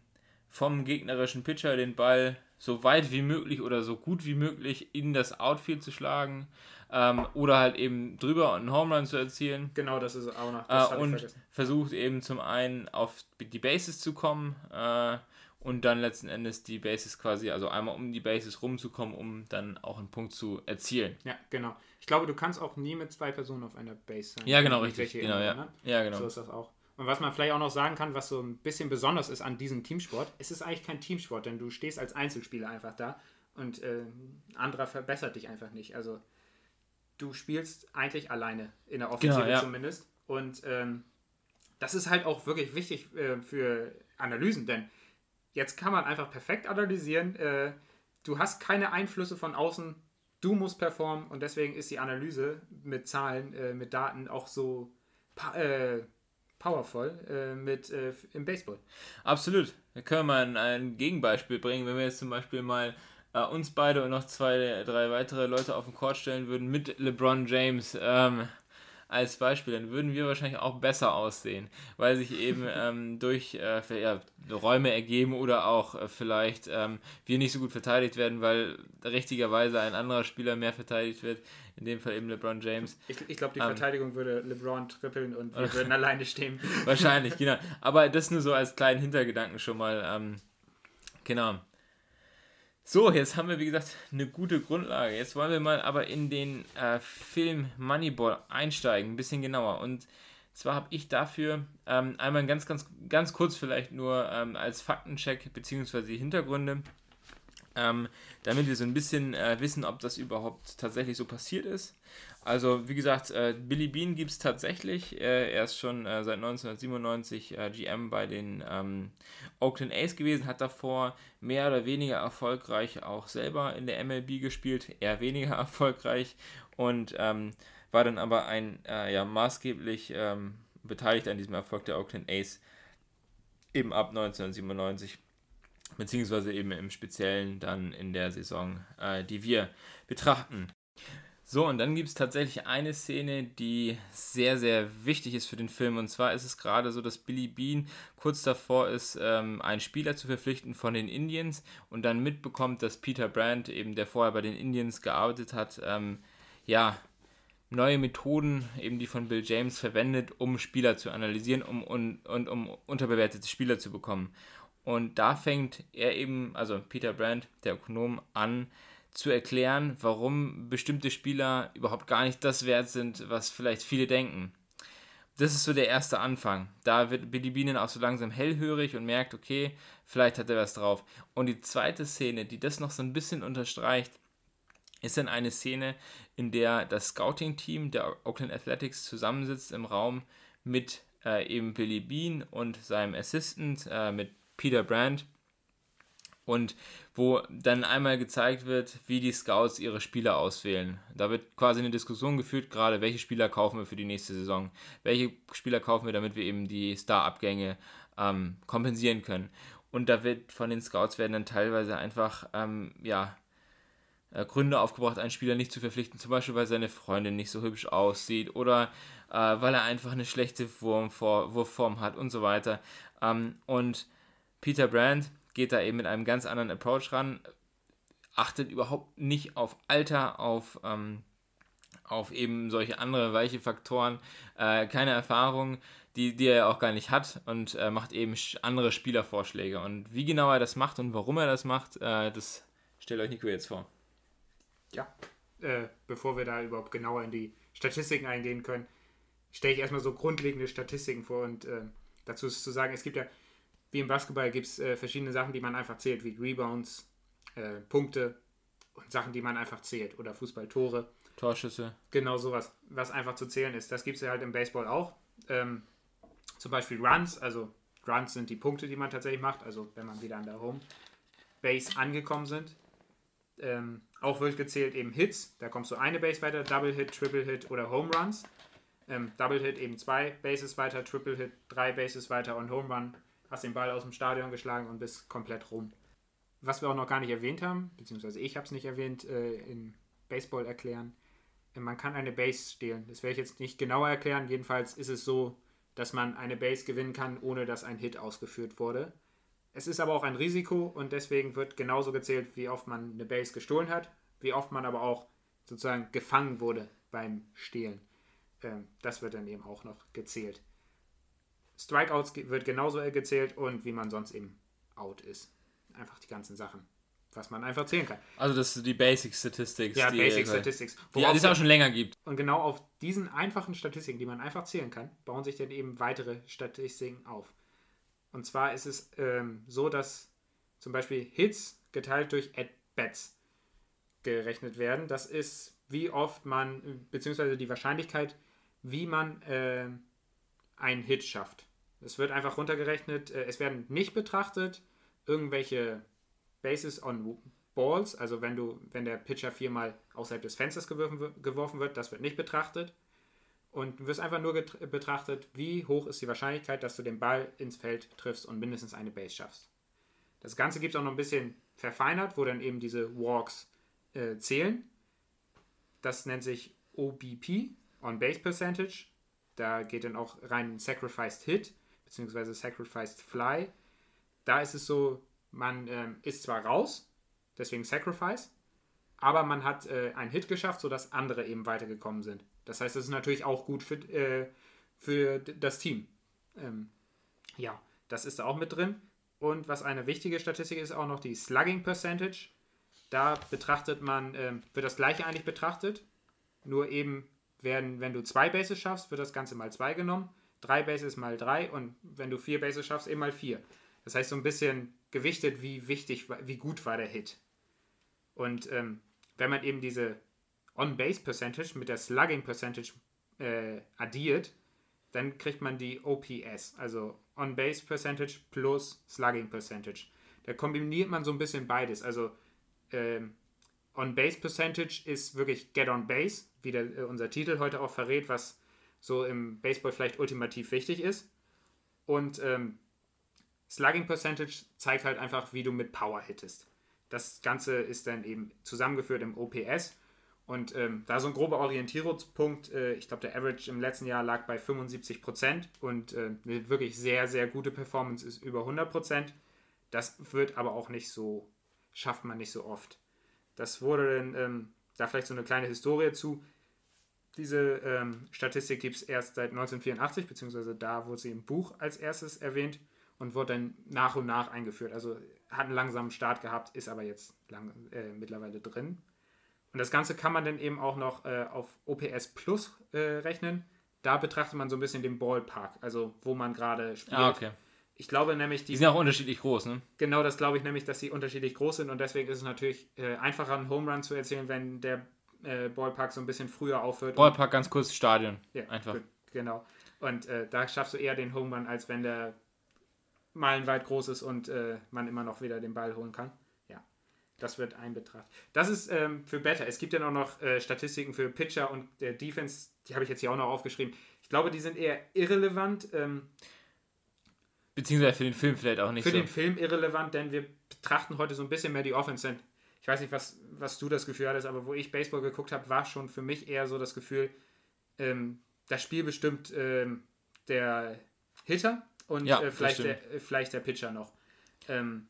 vom gegnerischen Pitcher den Ball so weit wie möglich oder so gut wie möglich in das Outfield zu schlagen ähm, oder halt eben drüber und einen Home Run zu erzielen. Genau, das ist auch noch. Das äh, und versucht eben zum einen auf die Bases zu kommen äh, und dann letzten Endes die Bases quasi, also einmal um die Bases rumzukommen, um dann auch einen Punkt zu erzielen. Ja, genau. Ich glaube, du kannst auch nie mit zwei Personen auf einer Base sein. Ja, genau, richtig. Genau, ja. Ne? ja, genau. So ist das auch. Und was man vielleicht auch noch sagen kann, was so ein bisschen besonders ist an diesem Teamsport, es ist eigentlich kein Teamsport, denn du stehst als Einzelspieler einfach da und äh, anderer verbessert dich einfach nicht. Also du spielst eigentlich alleine in der Offensive genau, ja. zumindest. Und ähm, das ist halt auch wirklich wichtig äh, für Analysen, denn jetzt kann man einfach perfekt analysieren. Äh, du hast keine Einflüsse von außen, du musst performen und deswegen ist die Analyse mit Zahlen, äh, mit Daten auch so äh, powerful äh, mit äh, im Baseball. Absolut. Da können wir mal ein, ein, Gegenbeispiel bringen, wenn wir jetzt zum Beispiel mal äh, uns beide und noch zwei, drei weitere Leute auf den Court stellen würden mit LeBron James. Ähm, als Beispiel, dann würden wir wahrscheinlich auch besser aussehen, weil sich eben ähm, durch äh, ja, Räume ergeben oder auch äh, vielleicht ähm, wir nicht so gut verteidigt werden, weil richtigerweise ein anderer Spieler mehr verteidigt wird in dem Fall eben LeBron James. Ich, ich glaube, die ähm, Verteidigung würde LeBron trippeln und wir würden alleine stehen. Wahrscheinlich, genau. Aber das nur so als kleinen Hintergedanken schon mal. Ähm, genau. So, jetzt haben wir, wie gesagt, eine gute Grundlage. Jetzt wollen wir mal aber in den äh, Film Moneyball einsteigen, ein bisschen genauer. Und zwar habe ich dafür ähm, einmal ganz, ganz, ganz kurz vielleicht nur ähm, als Faktencheck bzw. Hintergründe ähm, damit wir so ein bisschen äh, wissen, ob das überhaupt tatsächlich so passiert ist. Also, wie gesagt, äh, Billy Bean gibt es tatsächlich. Äh, er ist schon äh, seit 1997 äh, GM bei den ähm, Oakland A's gewesen, hat davor mehr oder weniger erfolgreich auch selber in der MLB gespielt, eher weniger erfolgreich und ähm, war dann aber ein äh, ja, maßgeblich ähm, beteiligt an diesem Erfolg der Oakland A's eben ab 1997 beziehungsweise eben im Speziellen dann in der Saison, äh, die wir betrachten. So, und dann gibt es tatsächlich eine Szene, die sehr, sehr wichtig ist für den Film. Und zwar ist es gerade so, dass Billy Bean kurz davor ist, ähm, einen Spieler zu verpflichten von den Indians und dann mitbekommt, dass Peter Brandt, eben der vorher bei den Indians gearbeitet hat, ähm, ja, neue Methoden, eben die von Bill James verwendet, um Spieler zu analysieren um, und, und um unterbewertete Spieler zu bekommen. Und da fängt er eben, also Peter Brandt, der Ökonom, an, zu erklären, warum bestimmte Spieler überhaupt gar nicht das wert sind, was vielleicht viele denken. Das ist so der erste Anfang. Da wird Billy Beanen auch so langsam hellhörig und merkt, okay, vielleicht hat er was drauf. Und die zweite Szene, die das noch so ein bisschen unterstreicht, ist dann eine Szene, in der das Scouting-Team der Oakland Athletics zusammensitzt im Raum mit äh, eben Billy Bean und seinem Assistant, äh, mit Peter Brandt und wo dann einmal gezeigt wird, wie die Scouts ihre Spieler auswählen. Da wird quasi eine Diskussion geführt, gerade welche Spieler kaufen wir für die nächste Saison, welche Spieler kaufen wir, damit wir eben die Star-Abgänge ähm, kompensieren können. Und da wird von den Scouts werden dann teilweise einfach, ähm, ja, äh, Gründe aufgebracht, einen Spieler nicht zu verpflichten, zum Beispiel weil seine Freundin nicht so hübsch aussieht oder äh, weil er einfach eine schlechte Wurfform hat und so weiter. Ähm, und Peter Brand geht da eben mit einem ganz anderen Approach ran, achtet überhaupt nicht auf Alter, auf, ähm, auf eben solche andere weiche Faktoren, äh, keine Erfahrung, die, die er auch gar nicht hat und äh, macht eben andere Spielervorschläge. Und wie genau er das macht und warum er das macht, äh, das stellt euch Nico jetzt vor. Ja, äh, bevor wir da überhaupt genauer in die Statistiken eingehen können, stelle ich erstmal so grundlegende Statistiken vor und äh, dazu ist zu sagen, es gibt ja wie im Basketball gibt es äh, verschiedene Sachen, die man einfach zählt, wie Rebounds, äh, Punkte und Sachen, die man einfach zählt. Oder Fußballtore. Torschüsse. Genau sowas, was einfach zu zählen ist. Das gibt es ja halt im Baseball auch. Ähm, zum Beispiel Runs, also Runs sind die Punkte, die man tatsächlich macht, also wenn man wieder an der Home Base angekommen sind. Ähm, auch wird gezählt eben Hits, da kommst du eine Base weiter, Double Hit, Triple Hit oder Home Runs. Ähm, Double Hit eben zwei Bases weiter, Triple Hit drei Bases weiter und Home Run hast den Ball aus dem Stadion geschlagen und bist komplett rum. Was wir auch noch gar nicht erwähnt haben, beziehungsweise ich habe es nicht erwähnt, äh, in Baseball erklären, äh, man kann eine Base stehlen. Das werde ich jetzt nicht genauer erklären. Jedenfalls ist es so, dass man eine Base gewinnen kann, ohne dass ein Hit ausgeführt wurde. Es ist aber auch ein Risiko und deswegen wird genauso gezählt, wie oft man eine Base gestohlen hat, wie oft man aber auch sozusagen gefangen wurde beim Stehlen. Ähm, das wird dann eben auch noch gezählt. Strikeouts wird genauso gezählt und wie man sonst eben out ist. Einfach die ganzen Sachen, was man einfach zählen kann. Also das sind die Basic Statistics. Ja, die Basic Statistics. Die, es auch schon länger gibt. Und genau auf diesen einfachen Statistiken, die man einfach zählen kann, bauen sich dann eben weitere Statistiken auf. Und zwar ist es ähm, so, dass zum Beispiel Hits geteilt durch At-Bats gerechnet werden. Das ist, wie oft man, beziehungsweise die Wahrscheinlichkeit, wie man äh, einen Hit schafft. Es wird einfach runtergerechnet, äh, es werden nicht betrachtet irgendwelche Bases on Balls, also wenn du, wenn der Pitcher viermal außerhalb des Fensters geworfen wird, das wird nicht betrachtet. Und du wirst einfach nur betrachtet, wie hoch ist die Wahrscheinlichkeit, dass du den Ball ins Feld triffst und mindestens eine Base schaffst. Das Ganze gibt es auch noch ein bisschen verfeinert, wo dann eben diese Walks äh, zählen. Das nennt sich OBP, On Base Percentage. Da geht dann auch rein Sacrificed Hit bzw. Sacrificed Fly. Da ist es so, man ähm, ist zwar raus, deswegen Sacrifice, aber man hat äh, einen Hit geschafft, sodass andere eben weitergekommen sind. Das heißt, das ist natürlich auch gut für, äh, für das Team. Ähm, ja, das ist da auch mit drin. Und was eine wichtige Statistik ist, auch noch die Slugging Percentage. Da betrachtet man, äh, wird das gleiche eigentlich betrachtet, nur eben werden, wenn du zwei Bases schaffst, wird das Ganze mal zwei genommen. Drei Bases mal drei und wenn du vier Bases schaffst, eben mal vier. Das heißt so ein bisschen gewichtet, wie wichtig, wie gut war der Hit. Und ähm, wenn man eben diese On-Base-Percentage mit der Slugging-Percentage äh, addiert, dann kriegt man die OPS, also On-Base-Percentage plus Slugging-Percentage. Da kombiniert man so ein bisschen beides. Also ähm, On-Base-Percentage ist wirklich Get on Base, wie der, äh, unser Titel heute auch verrät, was so im Baseball vielleicht ultimativ wichtig ist. Und ähm, Slugging Percentage zeigt halt einfach, wie du mit Power hittest. Das Ganze ist dann eben zusammengeführt im OPS Und ähm, da so ein grober Orientierungspunkt, äh, ich glaube, der Average im letzten Jahr lag bei 75 Prozent und äh, eine wirklich sehr, sehr gute Performance ist über 100 Prozent. Das wird aber auch nicht so, schafft man nicht so oft. Das wurde dann, ähm, da vielleicht so eine kleine Historie zu. Diese ähm, Statistik gibt es erst seit 1984, beziehungsweise da wurde sie im Buch als erstes erwähnt und wurde dann nach und nach eingeführt. Also hat einen langsamen Start gehabt, ist aber jetzt lang, äh, mittlerweile drin. Und das Ganze kann man dann eben auch noch äh, auf OPS Plus äh, rechnen. Da betrachtet man so ein bisschen den Ballpark, also wo man gerade spielt. Ah, okay. Ich glaube nämlich, die, die sind auch unterschiedlich groß, ne? Genau, das glaube ich nämlich, dass sie unterschiedlich groß sind und deswegen ist es natürlich äh, einfacher, einen Home Run zu erzählen, wenn der äh, Ballpark so ein bisschen früher aufhört. Ballpark ganz kurz Stadion. Ja, einfach. Genau. Und äh, da schaffst du eher den Home Run, als wenn der meilenweit groß ist und äh, man immer noch wieder den Ball holen kann. Ja, das wird ein Betracht. Das ist ähm, für Better. Es gibt ja noch äh, Statistiken für Pitcher und der Defense, die habe ich jetzt hier auch noch aufgeschrieben. Ich glaube, die sind eher irrelevant. Ähm, Beziehungsweise für den Film vielleicht auch nicht für so. Den Film irrelevant, denn wir betrachten heute so ein bisschen mehr die Offense. Ich weiß nicht, was, was du das Gefühl hattest, aber wo ich Baseball geguckt habe, war schon für mich eher so das Gefühl, ähm, das Spiel bestimmt ähm, der Hitter und ja, äh, vielleicht, der, äh, vielleicht der Pitcher noch. Ähm,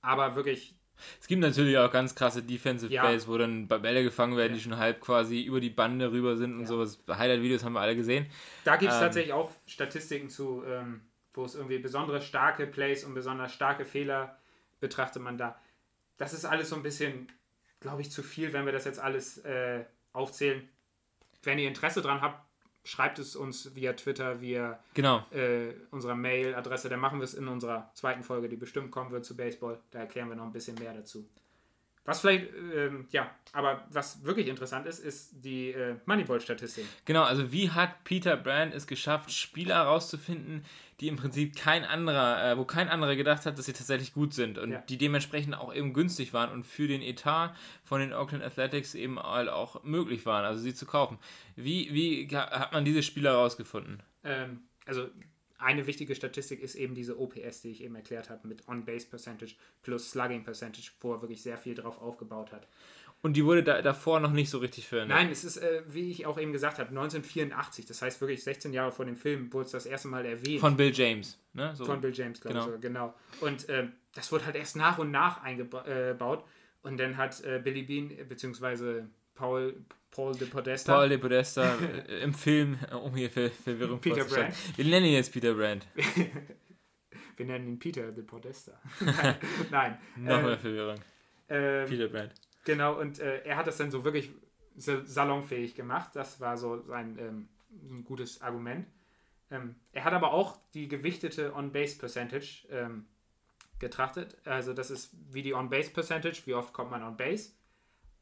aber wirklich. Es gibt natürlich auch ganz krasse Defensive ja. Plays, wo dann Bälle gefangen werden, ja. die schon halb quasi über die Bande rüber sind und sowas. Highlight-Videos haben wir alle gesehen. Da gibt es ähm, tatsächlich auch Statistiken zu, ähm, wo es irgendwie besonders starke Plays und besonders starke Fehler betrachtet man da. Das ist alles so ein bisschen, glaube ich, zu viel, wenn wir das jetzt alles äh, aufzählen. Wenn ihr Interesse dran habt, schreibt es uns via Twitter, via genau. äh, unserer Mail-Adresse. Dann machen wir es in unserer zweiten Folge, die bestimmt kommen wird zu Baseball. Da erklären wir noch ein bisschen mehr dazu. Was vielleicht, ähm, ja, aber was wirklich interessant ist, ist die äh, Moneyball-Statistik. Genau, also wie hat Peter Brand es geschafft, Spieler herauszufinden, die im Prinzip kein anderer, äh, wo kein anderer gedacht hat, dass sie tatsächlich gut sind und ja. die dementsprechend auch eben günstig waren und für den Etat von den Oakland Athletics eben auch möglich waren, also sie zu kaufen. Wie, wie hat man diese Spieler herausgefunden? Ähm, also eine wichtige Statistik ist eben diese OPS, die ich eben erklärt habe, mit On-Base Percentage plus Slugging Percentage, wo er wirklich sehr viel drauf aufgebaut hat. Und die wurde da, davor noch nicht so richtig verwendet? Nein, es ist, äh, wie ich auch eben gesagt habe, 1984. Das heißt wirklich 16 Jahre vor dem Film wurde es das erste Mal erwähnt. Von Bill James, ne? So. Von Bill James, glaube genau. ich. So, genau. Und äh, das wurde halt erst nach und nach eingebaut. Äh, und dann hat äh, Billy Bean, beziehungsweise Paul, Paul de Podesta. Paul de Podesta äh, im Film, äh, um hier Ver Verwirrung Peter Brand. Wir nennen ihn jetzt Peter Brand. Wir nennen ihn Peter de Podesta. Nein. Nein. Noch mehr äh, Verwirrung. Ähm, Peter Brand. Genau, und äh, er hat das dann so wirklich salonfähig gemacht. Das war so sein ähm, ein gutes Argument. Ähm, er hat aber auch die gewichtete On-Base-Percentage ähm, getrachtet. Also das ist wie die On-Base-Percentage, wie oft kommt man on-Base,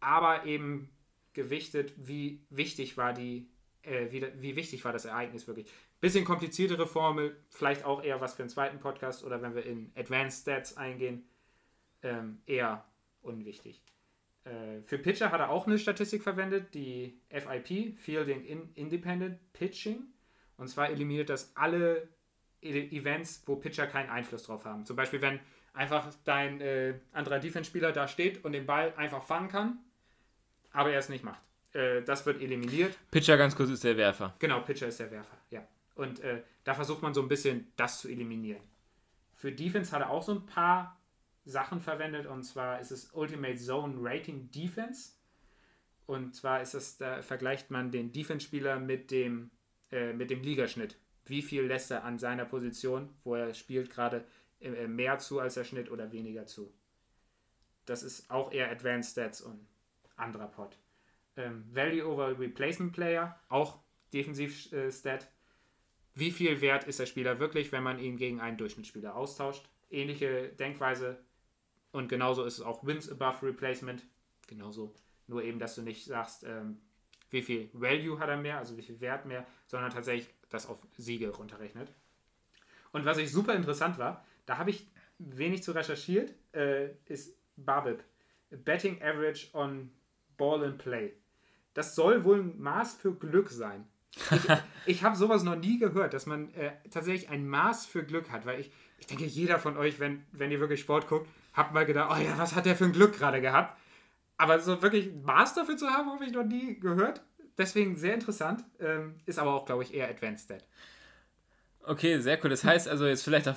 aber eben gewichtet, wie wichtig war die, äh, wie, wie wichtig war das Ereignis wirklich. Bisschen kompliziertere Formel, vielleicht auch eher was für einen zweiten Podcast oder wenn wir in Advanced Stats eingehen, ähm, eher unwichtig. Äh, für Pitcher hat er auch eine Statistik verwendet, die FIP, Fielding in Independent Pitching. Und zwar eliminiert das alle e Events, wo Pitcher keinen Einfluss drauf haben. Zum Beispiel, wenn einfach dein äh, anderer Defense-Spieler da steht und den Ball einfach fangen kann, aber er es nicht macht. Äh, das wird eliminiert. Pitcher ganz kurz ist der Werfer. Genau, Pitcher ist der Werfer, ja. Und äh, da versucht man so ein bisschen das zu eliminieren. Für Defense hat er auch so ein paar Sachen verwendet und zwar ist es Ultimate Zone Rating Defense. Und zwar ist es, da vergleicht man den Defense-Spieler mit dem, äh, mit dem Ligaschnitt. Wie viel lässt er an seiner Position, wo er spielt, gerade äh, mehr zu als der Schnitt oder weniger zu? Das ist auch eher Advanced Stats und anderer Pot. Ähm, Value over Replacement Player, auch Defensiv-Stat. Äh, Wie viel wert ist der Spieler wirklich, wenn man ihn gegen einen Durchschnittsspieler austauscht? Ähnliche Denkweise und genauso ist es auch Wins above Replacement. Genauso. Nur eben, dass du nicht sagst, ähm, wie viel Value hat er mehr, also wie viel Wert mehr, sondern tatsächlich das auf Siege runterrechnet. Und was ich super interessant war, da habe ich wenig zu recherchiert, äh, ist Babib. Betting Average on Ball and Play. Das soll wohl ein Maß für Glück sein. Ich, ich habe sowas noch nie gehört, dass man äh, tatsächlich ein Maß für Glück hat, weil ich, ich denke, jeder von euch, wenn, wenn ihr wirklich Sport guckt, habt mal gedacht, oh ja, was hat der für ein Glück gerade gehabt? Aber so wirklich ein Maß dafür zu haben, habe ich noch nie gehört. Deswegen sehr interessant. Ähm, ist aber auch, glaube ich, eher Advanced Stat. Okay, sehr cool. Das heißt also jetzt vielleicht auch,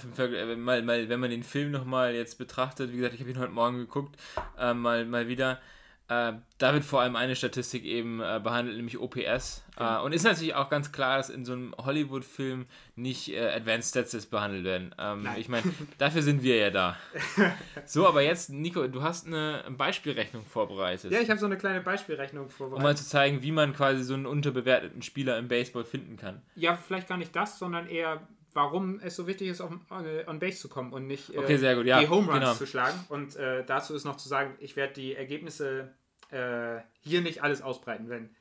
mal, mal, wenn man den Film nochmal jetzt betrachtet, wie gesagt, ich habe ihn heute Morgen geguckt, äh, mal, mal wieder, äh, da wird vor allem eine Statistik eben äh, behandelt, nämlich OPS. Genau. Äh, und ist natürlich auch ganz klar, dass in so einem Hollywood-Film nicht äh, Advanced Stats behandelt werden. Ähm, ich meine, dafür sind wir ja da. So, aber jetzt, Nico, du hast eine Beispielrechnung vorbereitet. Ja, ich habe so eine kleine Beispielrechnung vorbereitet. Um mal zu zeigen, wie man quasi so einen unterbewerteten Spieler im Baseball finden kann. Ja, vielleicht gar nicht das, sondern eher warum es so wichtig ist, auf, on, äh, on Base zu kommen und nicht äh, okay, gut. Ja, die Home Runs genau. zu schlagen. Und äh, dazu ist noch zu sagen, ich werde die Ergebnisse äh, hier nicht alles ausbreiten, wenn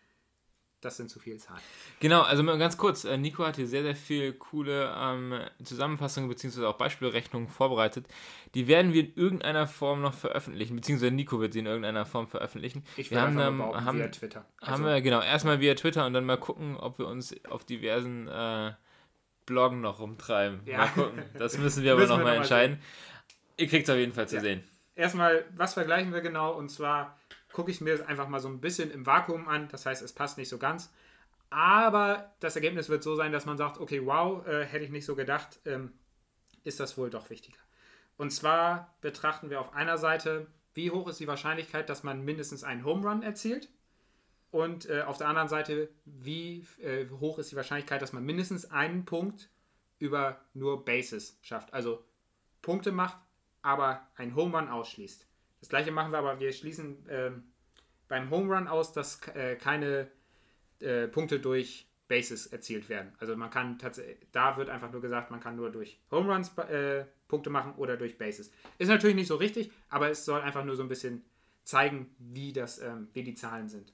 das sind zu viele Zahlen. Genau, also ganz kurz, äh, Nico hat hier sehr, sehr viel coole ähm, Zusammenfassungen bzw. auch Beispielrechnungen vorbereitet. Die werden wir in irgendeiner Form noch veröffentlichen, beziehungsweise Nico wird sie in irgendeiner Form veröffentlichen. Ich wir haben, ähm, haben, via Twitter. Also haben wir, genau, erstmal via Twitter und dann mal gucken, ob wir uns auf diversen äh, Bloggen noch rumtreiben. Ja. Mal gucken. Das müssen wir aber nochmal entscheiden. Sehen. Ihr kriegt es auf jeden Fall zu ja. sehen. Erstmal, was vergleichen wir genau? Und zwar gucke ich mir das einfach mal so ein bisschen im Vakuum an. Das heißt, es passt nicht so ganz. Aber das Ergebnis wird so sein, dass man sagt, okay, wow, äh, hätte ich nicht so gedacht, ähm, ist das wohl doch wichtiger. Und zwar betrachten wir auf einer Seite, wie hoch ist die Wahrscheinlichkeit, dass man mindestens einen Home Run erzielt. Und äh, auf der anderen Seite, wie äh, hoch ist die Wahrscheinlichkeit, dass man mindestens einen Punkt über nur Bases schafft. Also Punkte macht, aber ein Home Run ausschließt. Das gleiche machen wir aber, wir schließen äh, beim Home Run aus, dass äh, keine äh, Punkte durch Bases erzielt werden. Also man kann tatsächlich, da wird einfach nur gesagt, man kann nur durch Home Runs äh, Punkte machen oder durch Bases. Ist natürlich nicht so richtig, aber es soll einfach nur so ein bisschen zeigen, wie, das, ähm, wie die Zahlen sind.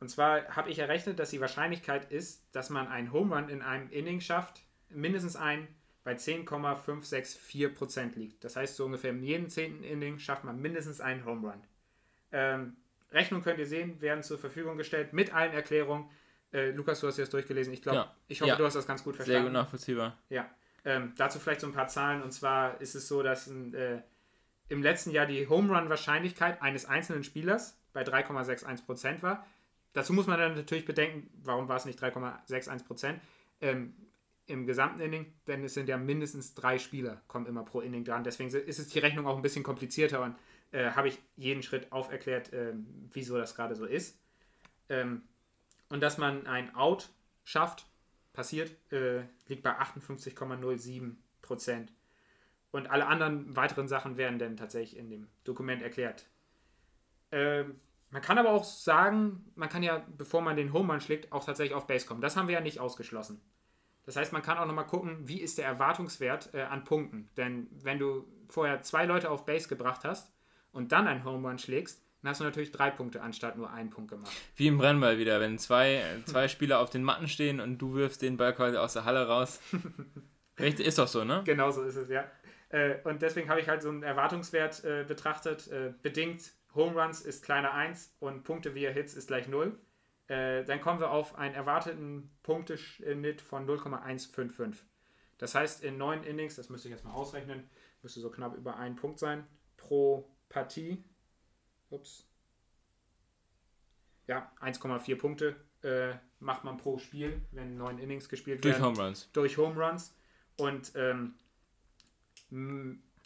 Und zwar habe ich errechnet, dass die Wahrscheinlichkeit ist, dass man einen Home Run in einem Inning schafft, mindestens ein bei 10,564% liegt. Das heißt, so ungefähr in jedem zehnten Inning schafft man mindestens einen Home Run. Ähm, Rechnung könnt ihr sehen, werden zur Verfügung gestellt mit allen Erklärungen. Äh, Lukas, du hast das durchgelesen. Ich glaube, ja. ich hoffe, ja. du hast das ganz gut verstanden. Sehr gut nachvollziehbar. Ja. Ähm, dazu vielleicht so ein paar Zahlen. Und zwar ist es so, dass äh, im letzten Jahr die Home Run Wahrscheinlichkeit eines einzelnen Spielers bei 3,61% war. Dazu muss man dann natürlich bedenken, warum war es nicht 3,61 Prozent ähm, im gesamten Inning, denn es sind ja mindestens drei Spieler, kommen immer pro Inning dran. Deswegen ist es die Rechnung auch ein bisschen komplizierter und äh, habe ich jeden Schritt auferklärt, äh, wieso das gerade so ist. Ähm, und dass man ein Out schafft, passiert, äh, liegt bei 58,07 Prozent. Und alle anderen weiteren Sachen werden dann tatsächlich in dem Dokument erklärt. Ähm, man kann aber auch sagen, man kann ja, bevor man den Home Run schlägt, auch tatsächlich auf Base kommen. Das haben wir ja nicht ausgeschlossen. Das heißt, man kann auch nochmal gucken, wie ist der Erwartungswert äh, an Punkten. Denn wenn du vorher zwei Leute auf Base gebracht hast und dann einen Home Run schlägst, dann hast du natürlich drei Punkte anstatt nur einen Punkt gemacht. Wie im Brennball wieder, wenn zwei, zwei Spieler auf den Matten stehen und du wirfst den Ball quasi aus der Halle raus. Richtig, ist doch so, ne? Genau so ist es, ja. Äh, und deswegen habe ich halt so einen Erwartungswert äh, betrachtet, bedingt Home Runs ist kleiner 1 und Punkte via Hits ist gleich 0. Äh, dann kommen wir auf einen erwarteten Punkteschnitt von 0,155. Das heißt, in neun Innings, das müsste ich jetzt mal ausrechnen, müsste so knapp über einen Punkt sein pro Partie. Ups. Ja, 1,4 Punkte äh, macht man pro Spiel, wenn neun Innings gespielt werden. Durch Home Runs. Durch Home Runs. Und ähm,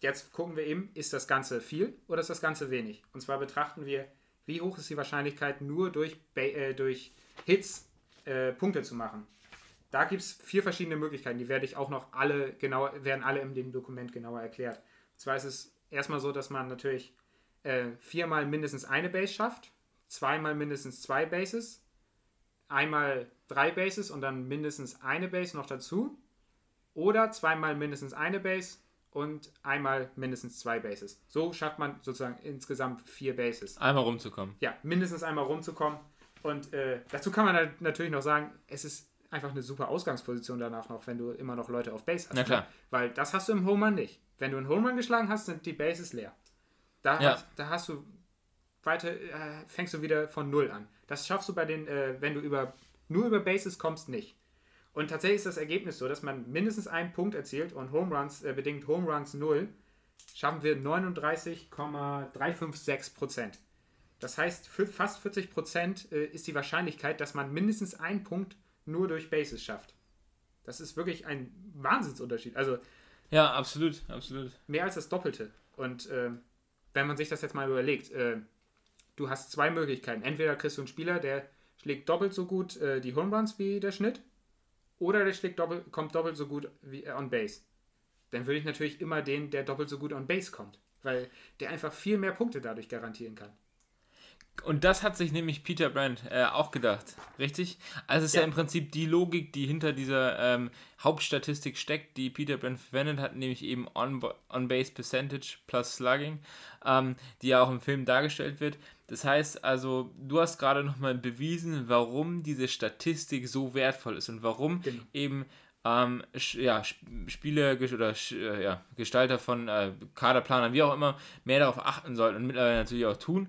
Jetzt gucken wir eben, ist das Ganze viel oder ist das Ganze wenig? Und zwar betrachten wir, wie hoch ist die Wahrscheinlichkeit, nur durch, äh, durch Hits äh, Punkte zu machen. Da gibt es vier verschiedene Möglichkeiten, die werde ich auch noch alle genau, werden alle in dem Dokument genauer erklärt. Und zwar ist es erstmal so, dass man natürlich äh, viermal mindestens eine Base schafft, zweimal mindestens zwei Bases, einmal drei Bases und dann mindestens eine Base noch dazu. Oder zweimal mindestens eine Base und einmal mindestens zwei Bases. So schafft man sozusagen insgesamt vier Bases. Einmal rumzukommen. Ja, mindestens einmal rumzukommen. Und äh, dazu kann man natürlich noch sagen, es ist einfach eine super Ausgangsposition danach noch, wenn du immer noch Leute auf Base hast. Na klar. Ne? Weil das hast du im Home Run nicht. Wenn du einen Home Run geschlagen hast, sind die Bases leer. Da, ja. hast, da hast du weiter, äh, fängst du wieder von Null an. Das schaffst du bei den, äh, wenn du über, nur über Bases kommst, nicht. Und tatsächlich ist das Ergebnis so, dass man mindestens einen Punkt erzielt und Home Runs, äh, bedingt Home Runs 0, schaffen wir 39,356 Prozent. Das heißt, für fast 40 Prozent äh, ist die Wahrscheinlichkeit, dass man mindestens einen Punkt nur durch Bases schafft. Das ist wirklich ein Wahnsinnsunterschied. Also ja, absolut, absolut. Mehr als das Doppelte. Und äh, wenn man sich das jetzt mal überlegt, äh, du hast zwei Möglichkeiten. Entweder kriegst du einen Spieler, der schlägt doppelt so gut äh, die Home Runs wie der Schnitt, oder der schlägt doppelt, kommt doppelt so gut wie äh, on Base. Dann würde ich natürlich immer den, der doppelt so gut on Base kommt, weil der einfach viel mehr Punkte dadurch garantieren kann. Und das hat sich nämlich Peter Brandt äh, auch gedacht, richtig? Also es ist ja. ja. im Prinzip die Logik, die hinter dieser ähm, Hauptstatistik steckt, die Peter Brandt verwendet hat, nämlich eben On-Base Percentage plus Slugging, ähm, die ja auch im Film dargestellt wird. Das heißt also, du hast gerade nochmal bewiesen, warum diese Statistik so wertvoll ist und warum genau. eben ähm, ja, Spiele oder äh, ja, Gestalter von äh, Kaderplanern, wie auch immer, mehr darauf achten sollten und mittlerweile natürlich auch tun.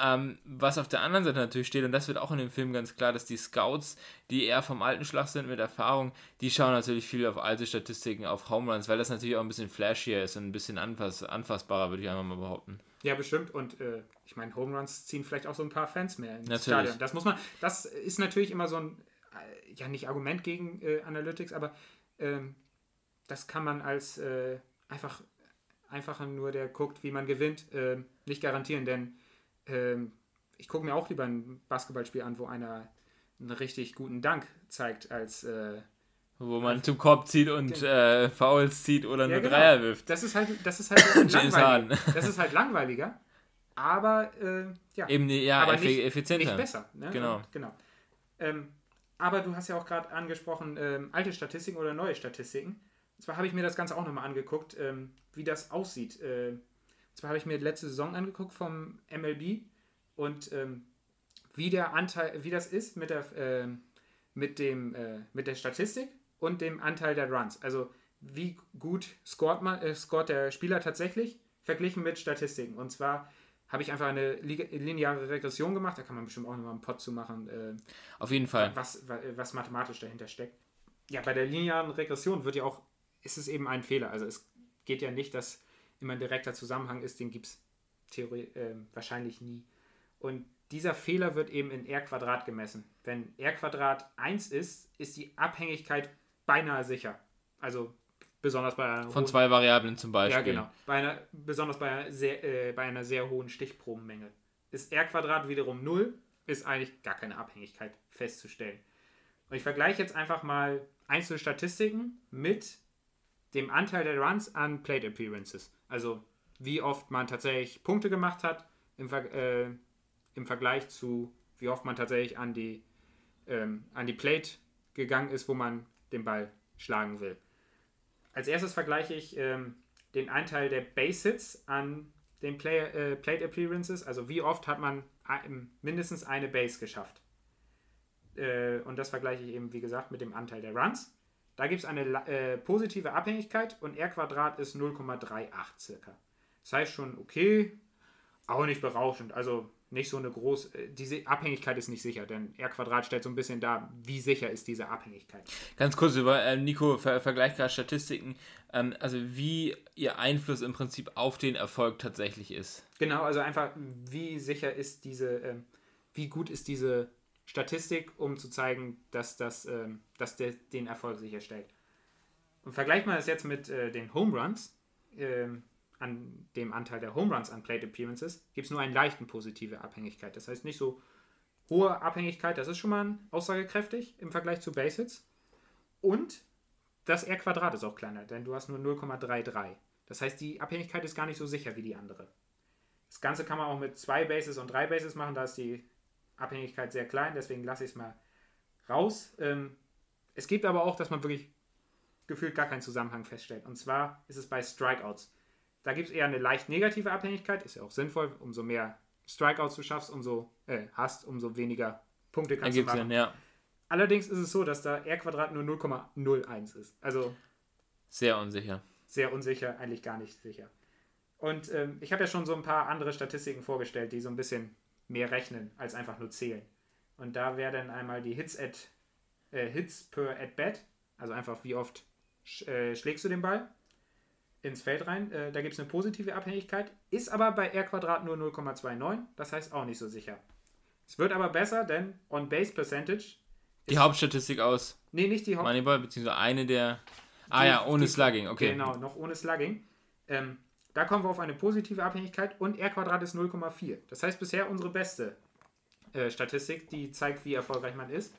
Ähm, was auf der anderen Seite natürlich steht, und das wird auch in dem Film ganz klar, dass die Scouts, die eher vom alten Schlag sind mit Erfahrung, die schauen natürlich viel auf alte Statistiken, auf Home Runs, weil das natürlich auch ein bisschen flashier ist und ein bisschen anfass anfassbarer, würde ich einfach mal behaupten. Ja, bestimmt. Und äh, ich meine, Home Runs ziehen vielleicht auch so ein paar Fans mehr ins natürlich. Stadion. Das muss man, das ist natürlich immer so ein, äh, ja nicht Argument gegen äh, Analytics, aber ähm, das kann man als äh, einfach, einfacher nur der guckt, wie man gewinnt, ähm, nicht garantieren, denn ähm, ich gucke mir auch lieber ein Basketballspiel an, wo einer einen richtig guten Dank zeigt, als äh, wo man zum Korb zieht und äh, Fouls zieht oder ja, nur genau. Dreier wirft. Das ist halt, das ist halt langweiliger. Das ist halt langweiliger, aber äh, ja, eben ja, aber nicht, effizienter. Nicht besser. Ne? Genau. Und, genau. Ähm, aber du hast ja auch gerade angesprochen, ähm, alte Statistiken oder neue Statistiken. Und zwar habe ich mir das Ganze auch nochmal angeguckt, ähm, wie das aussieht. Äh, zwar habe ich mir die letzte Saison angeguckt vom MLB und ähm, wie der Anteil, wie das ist mit der, äh, mit dem, äh, mit der Statistik und dem Anteil der Runs. Also wie gut scoret, man, äh, scoret der Spieler tatsächlich verglichen mit Statistiken. Und zwar habe ich einfach eine lineare Regression gemacht. Da kann man bestimmt auch nochmal einen Pod zu machen. Äh, Auf jeden Fall. Was, was mathematisch dahinter steckt. Ja, bei der linearen Regression wird ja auch, ist es eben ein Fehler. Also es geht ja nicht, dass immer ein direkter Zusammenhang ist, den gibt es äh, wahrscheinlich nie. Und dieser Fehler wird eben in R Quadrat gemessen. Wenn R Quadrat 1 ist, ist die Abhängigkeit beinahe sicher. Also besonders bei einer Von zwei Variablen zum Beispiel. Ja, genau. Bei einer, besonders bei einer, sehr, äh, bei einer sehr hohen Stichprobenmenge. Ist R Quadrat wiederum 0, ist eigentlich gar keine Abhängigkeit festzustellen. Und ich vergleiche jetzt einfach mal einzelne Statistiken mit dem Anteil der Runs an Plate Appearances. Also wie oft man tatsächlich Punkte gemacht hat im, Ver äh, im Vergleich zu wie oft man tatsächlich an die, ähm, an die Plate gegangen ist, wo man den Ball schlagen will. Als erstes vergleiche ich ähm, den Anteil der Base Hits an den Play, äh, Plate Appearances, also wie oft hat man mindestens eine Base geschafft. Äh, und das vergleiche ich eben, wie gesagt, mit dem Anteil der Runs. Da gibt es eine äh, positive Abhängigkeit und R Quadrat ist 0,38 circa. Das heißt schon, okay, auch nicht berauschend. Also nicht so eine große, äh, diese Abhängigkeit ist nicht sicher, denn R Quadrat stellt so ein bisschen dar, wie sicher ist diese Abhängigkeit. Ganz kurz über äh, Nico, ver vergleicht gerade Statistiken, ähm, also wie ihr Einfluss im Prinzip auf den Erfolg tatsächlich ist. Genau, also einfach, wie sicher ist diese, ähm, wie gut ist diese Statistik, um zu zeigen, dass das ähm, dass der den Erfolg sicherstellt. Und vergleicht man das jetzt mit äh, den Home Runs, äh, an dem Anteil der Home Runs an Plate Appearances, gibt es nur eine leichten positive Abhängigkeit. Das heißt nicht so hohe Abhängigkeit, das ist schon mal aussagekräftig im Vergleich zu Base Hits. Und das R Quadrat ist auch kleiner, denn du hast nur 0,33. Das heißt, die Abhängigkeit ist gar nicht so sicher wie die andere. Das Ganze kann man auch mit zwei Bases und drei Bases machen, da ist die Abhängigkeit sehr klein, deswegen lasse ich es mal raus. Ähm, es gibt aber auch, dass man wirklich gefühlt gar keinen Zusammenhang feststellt. Und zwar ist es bei Strikeouts. Da gibt es eher eine leicht negative Abhängigkeit, ist ja auch sinnvoll, umso mehr Strikeouts du schaffst, umso äh, hast, umso weniger Punkte kannst Ergibt's du machen. Sinn, ja. Allerdings ist es so, dass da R Quadrat nur 0,01 ist. Also sehr unsicher. Sehr unsicher, eigentlich gar nicht sicher. Und ähm, ich habe ja schon so ein paar andere Statistiken vorgestellt, die so ein bisschen mehr rechnen als einfach nur zählen. Und da wäre dann einmal die Hits, at, äh, Hits per at bat, also einfach wie oft sch, äh, schlägst du den Ball. ins Feld rein. Äh, da gibt es eine positive Abhängigkeit, ist aber bei R Quadrat nur 0,29, das heißt auch nicht so sicher. Es wird aber besser, denn On-Base Percentage. Die Hauptstatistik aus. Nee, nicht die Haupt Moneyball, beziehungsweise eine der. Ah die, ja, ohne die, Slugging, okay. Genau, noch ohne Slugging. Ähm, da kommen wir auf eine positive Abhängigkeit und R Quadrat ist 0,4. Das heißt bisher unsere beste äh, Statistik, die zeigt, wie erfolgreich man ist.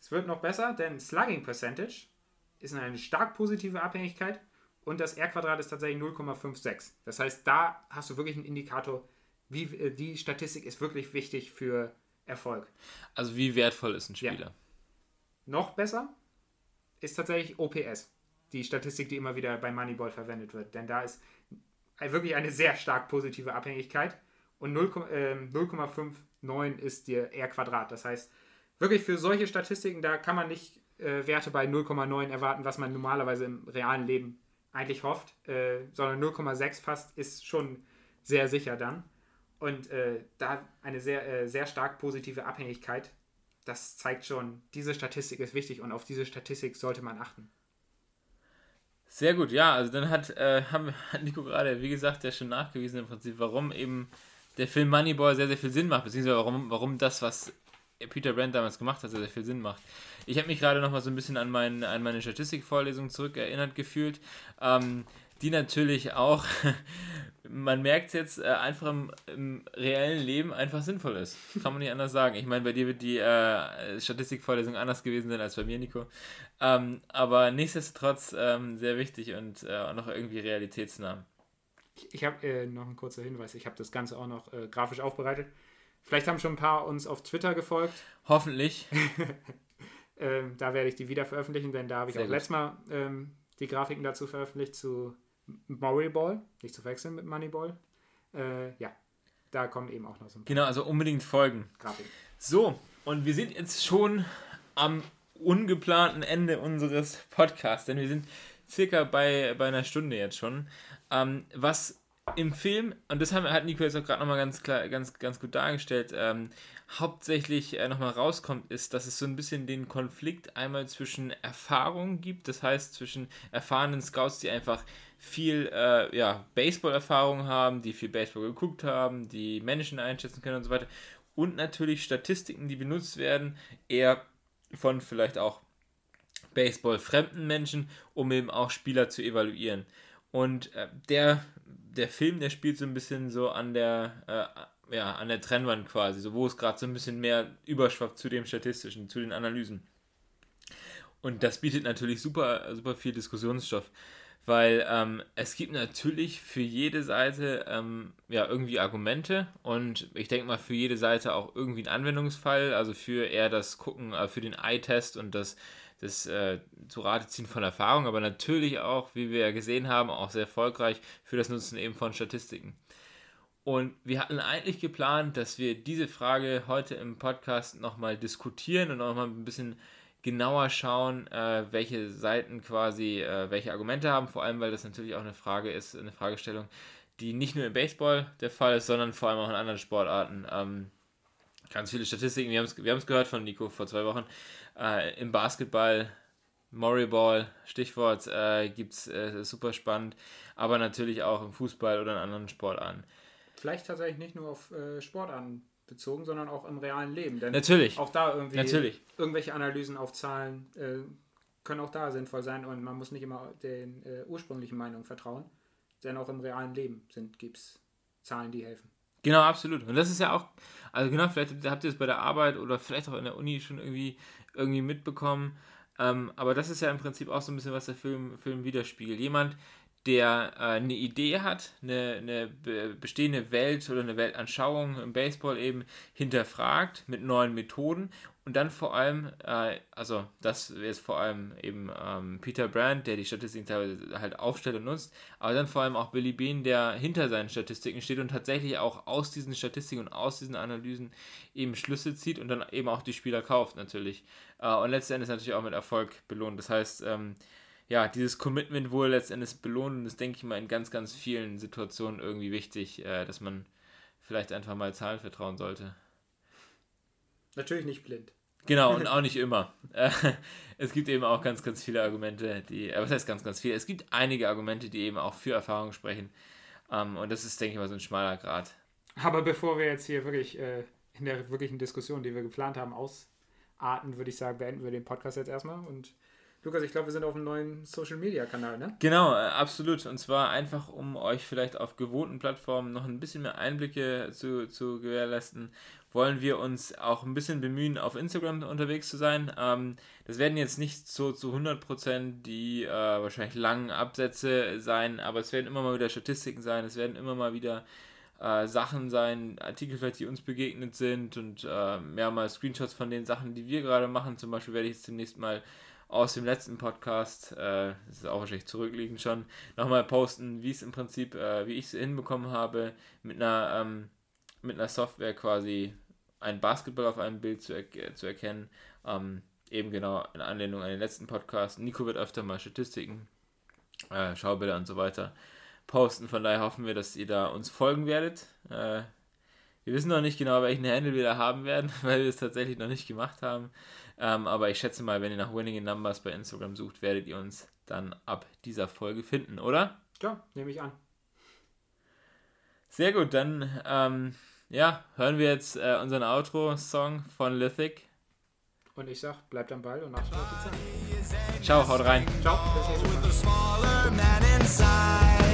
Es wird noch besser, denn Slugging Percentage ist eine stark positive Abhängigkeit und das R-Quadrat ist tatsächlich 0,56. Das heißt, da hast du wirklich einen Indikator, wie äh, die Statistik ist wirklich wichtig für Erfolg. Also wie wertvoll ist ein Spieler? Ja. Noch besser ist tatsächlich OPS, die Statistik, die immer wieder bei Moneyball verwendet wird. Denn da ist wirklich eine sehr stark positive Abhängigkeit und 0,59 ähm, ist der R-Quadrat. Das heißt, wirklich für solche Statistiken, da kann man nicht äh, Werte bei 0,9 erwarten, was man normalerweise im realen Leben eigentlich hofft, äh, sondern 0,6 fast ist schon sehr sicher dann. Und äh, da eine sehr, äh, sehr stark positive Abhängigkeit, das zeigt schon, diese Statistik ist wichtig und auf diese Statistik sollte man achten. Sehr gut, ja, also dann hat, äh, haben, hat Nico gerade, wie gesagt, ja schon nachgewiesen im Prinzip, warum eben der Film Moneyball sehr, sehr viel Sinn macht, beziehungsweise warum, warum das, was Peter Brand damals gemacht hat, sehr, sehr viel Sinn macht. Ich habe mich gerade noch mal so ein bisschen an, mein, an meine Statistikvorlesung zurückerinnert gefühlt, ähm, die natürlich auch, man merkt es jetzt, äh, einfach im, im, reellen Leben einfach sinnvoll ist. Kann man nicht anders sagen. Ich meine, bei dir wird die äh, Statistikvorlesung anders gewesen sein als bei mir, Nico. Ähm, aber nichtsdestotrotz ähm, sehr wichtig und äh, noch irgendwie realitätsnah. Ich, ich habe äh, noch einen kurzen Hinweis. Ich habe das Ganze auch noch äh, grafisch aufbereitet. Vielleicht haben schon ein paar uns auf Twitter gefolgt. Hoffentlich. ähm, da werde ich die wieder veröffentlichen, denn da habe ich Sehr auch gut. letztes Mal ähm, die Grafiken dazu veröffentlicht zu Moneyball, nicht zu verwechseln mit Moneyball. Äh, ja, da kommen eben auch noch so ein paar. Genau, also unbedingt folgen. Grafiken. So, und wir sind jetzt schon am ungeplanten Ende unseres Podcasts, denn wir sind circa bei, bei einer Stunde jetzt schon. Ähm, was im Film, und das haben, hat Nico jetzt auch gerade nochmal ganz klar, ganz, ganz gut dargestellt, ähm, hauptsächlich äh, nochmal rauskommt, ist, dass es so ein bisschen den Konflikt einmal zwischen Erfahrung gibt, das heißt zwischen erfahrenen Scouts, die einfach viel äh, ja, Baseball-Erfahrung haben, die viel Baseball geguckt haben, die Menschen einschätzen können und so weiter, und natürlich Statistiken, die benutzt werden, eher von vielleicht auch Baseball-fremden Menschen, um eben auch Spieler zu evaluieren. Und äh, der der Film, der spielt so ein bisschen so an der, äh, ja, an der Trennwand quasi, so wo es gerade so ein bisschen mehr überschwappt zu dem Statistischen, zu den Analysen. Und das bietet natürlich super, super viel Diskussionsstoff, weil ähm, es gibt natürlich für jede Seite ähm, ja irgendwie Argumente und ich denke mal für jede Seite auch irgendwie einen Anwendungsfall, also für eher das Gucken, äh, für den Eye-Test und das das äh, zu Rate ziehen von Erfahrung, aber natürlich auch, wie wir ja gesehen haben, auch sehr erfolgreich für das Nutzen eben von Statistiken. Und wir hatten eigentlich geplant, dass wir diese Frage heute im Podcast nochmal diskutieren und nochmal ein bisschen genauer schauen, äh, welche Seiten quasi äh, welche Argumente haben, vor allem weil das natürlich auch eine Frage ist, eine Fragestellung, die nicht nur im Baseball der Fall ist, sondern vor allem auch in anderen Sportarten. Ähm, ganz viele Statistiken, wir haben es gehört von Nico vor zwei Wochen, äh, Im Basketball, Moriball, Stichwort, äh, gibt es äh, super spannend, aber natürlich auch im Fußball oder in anderen Sportarten. Vielleicht tatsächlich nicht nur auf äh, Sportarten bezogen, sondern auch im realen Leben. Denn natürlich. Auch da irgendwie natürlich. irgendwelche Analysen auf Zahlen äh, können auch da sinnvoll sein und man muss nicht immer den äh, ursprünglichen Meinungen vertrauen. Denn auch im realen Leben gibt es Zahlen, die helfen. Genau, absolut. Und das ist ja auch, also genau, vielleicht habt ihr es bei der Arbeit oder vielleicht auch in der Uni schon irgendwie irgendwie mitbekommen. Ähm, aber das ist ja im Prinzip auch so ein bisschen, was der Film, Film widerspiegelt. Jemand, der äh, eine Idee hat, eine, eine bestehende Welt oder eine Weltanschauung im Baseball eben hinterfragt mit neuen Methoden und dann vor allem, äh, also das ist vor allem eben ähm, Peter Brand, der die Statistiken teilweise halt aufstellt und nutzt, aber dann vor allem auch Billy Bean, der hinter seinen Statistiken steht und tatsächlich auch aus diesen Statistiken und aus diesen Analysen eben Schlüsse zieht und dann eben auch die Spieler kauft natürlich. Äh, und letztendlich natürlich auch mit Erfolg belohnt. Das heißt, ähm, ja, dieses Commitment wurde letztendlich belohnt und das denke ich mal in ganz, ganz vielen Situationen irgendwie wichtig, äh, dass man vielleicht einfach mal Zahlen vertrauen sollte. Natürlich nicht blind. Genau, und auch nicht immer. Äh, es gibt eben auch ganz, ganz viele Argumente, die, äh, was heißt ganz, ganz viele? Es gibt einige Argumente, die eben auch für Erfahrung sprechen. Ähm, und das ist, denke ich mal, so ein schmaler Grad. Aber bevor wir jetzt hier wirklich äh, in der wirklichen Diskussion, die wir geplant haben, ausarten, würde ich sagen, beenden wir den Podcast jetzt erstmal und Lukas, ich glaube, wir sind auf einem neuen Social Media Kanal, ne? Genau, äh, absolut. Und zwar einfach, um euch vielleicht auf gewohnten Plattformen noch ein bisschen mehr Einblicke zu, zu gewährleisten, wollen wir uns auch ein bisschen bemühen, auf Instagram unterwegs zu sein. Ähm, das werden jetzt nicht so zu 100% die äh, wahrscheinlich langen Absätze sein, aber es werden immer mal wieder Statistiken sein, es werden immer mal wieder äh, Sachen sein, Artikel vielleicht, die uns begegnet sind und äh, mehrmals Screenshots von den Sachen, die wir gerade machen. Zum Beispiel werde ich jetzt demnächst mal aus dem letzten Podcast, äh, das ist auch wahrscheinlich zurückliegend schon, nochmal posten, wie es im Prinzip, äh, wie ich es hinbekommen habe, mit einer, ähm, mit einer Software quasi ein Basketball auf einem Bild zu, er zu erkennen. Ähm, eben genau in Anlehnung an den letzten Podcast. Nico wird öfter mal Statistiken, äh, Schaubilder und so weiter posten. Von daher hoffen wir, dass ihr da uns folgen werdet. Äh, wir wissen noch nicht genau, welchen Handle wir da haben werden, weil wir es tatsächlich noch nicht gemacht haben. Ähm, aber ich schätze mal, wenn ihr nach Winning in Numbers bei Instagram sucht, werdet ihr uns dann ab dieser Folge finden, oder? Ja, nehme ich an. Sehr gut, dann ähm, ja, hören wir jetzt äh, unseren Outro-Song von Lithic. Und ich sag, bleibt am Ball und macht auf die Zeit. Ciao, haut rein. Ciao, bis nächstes Mal.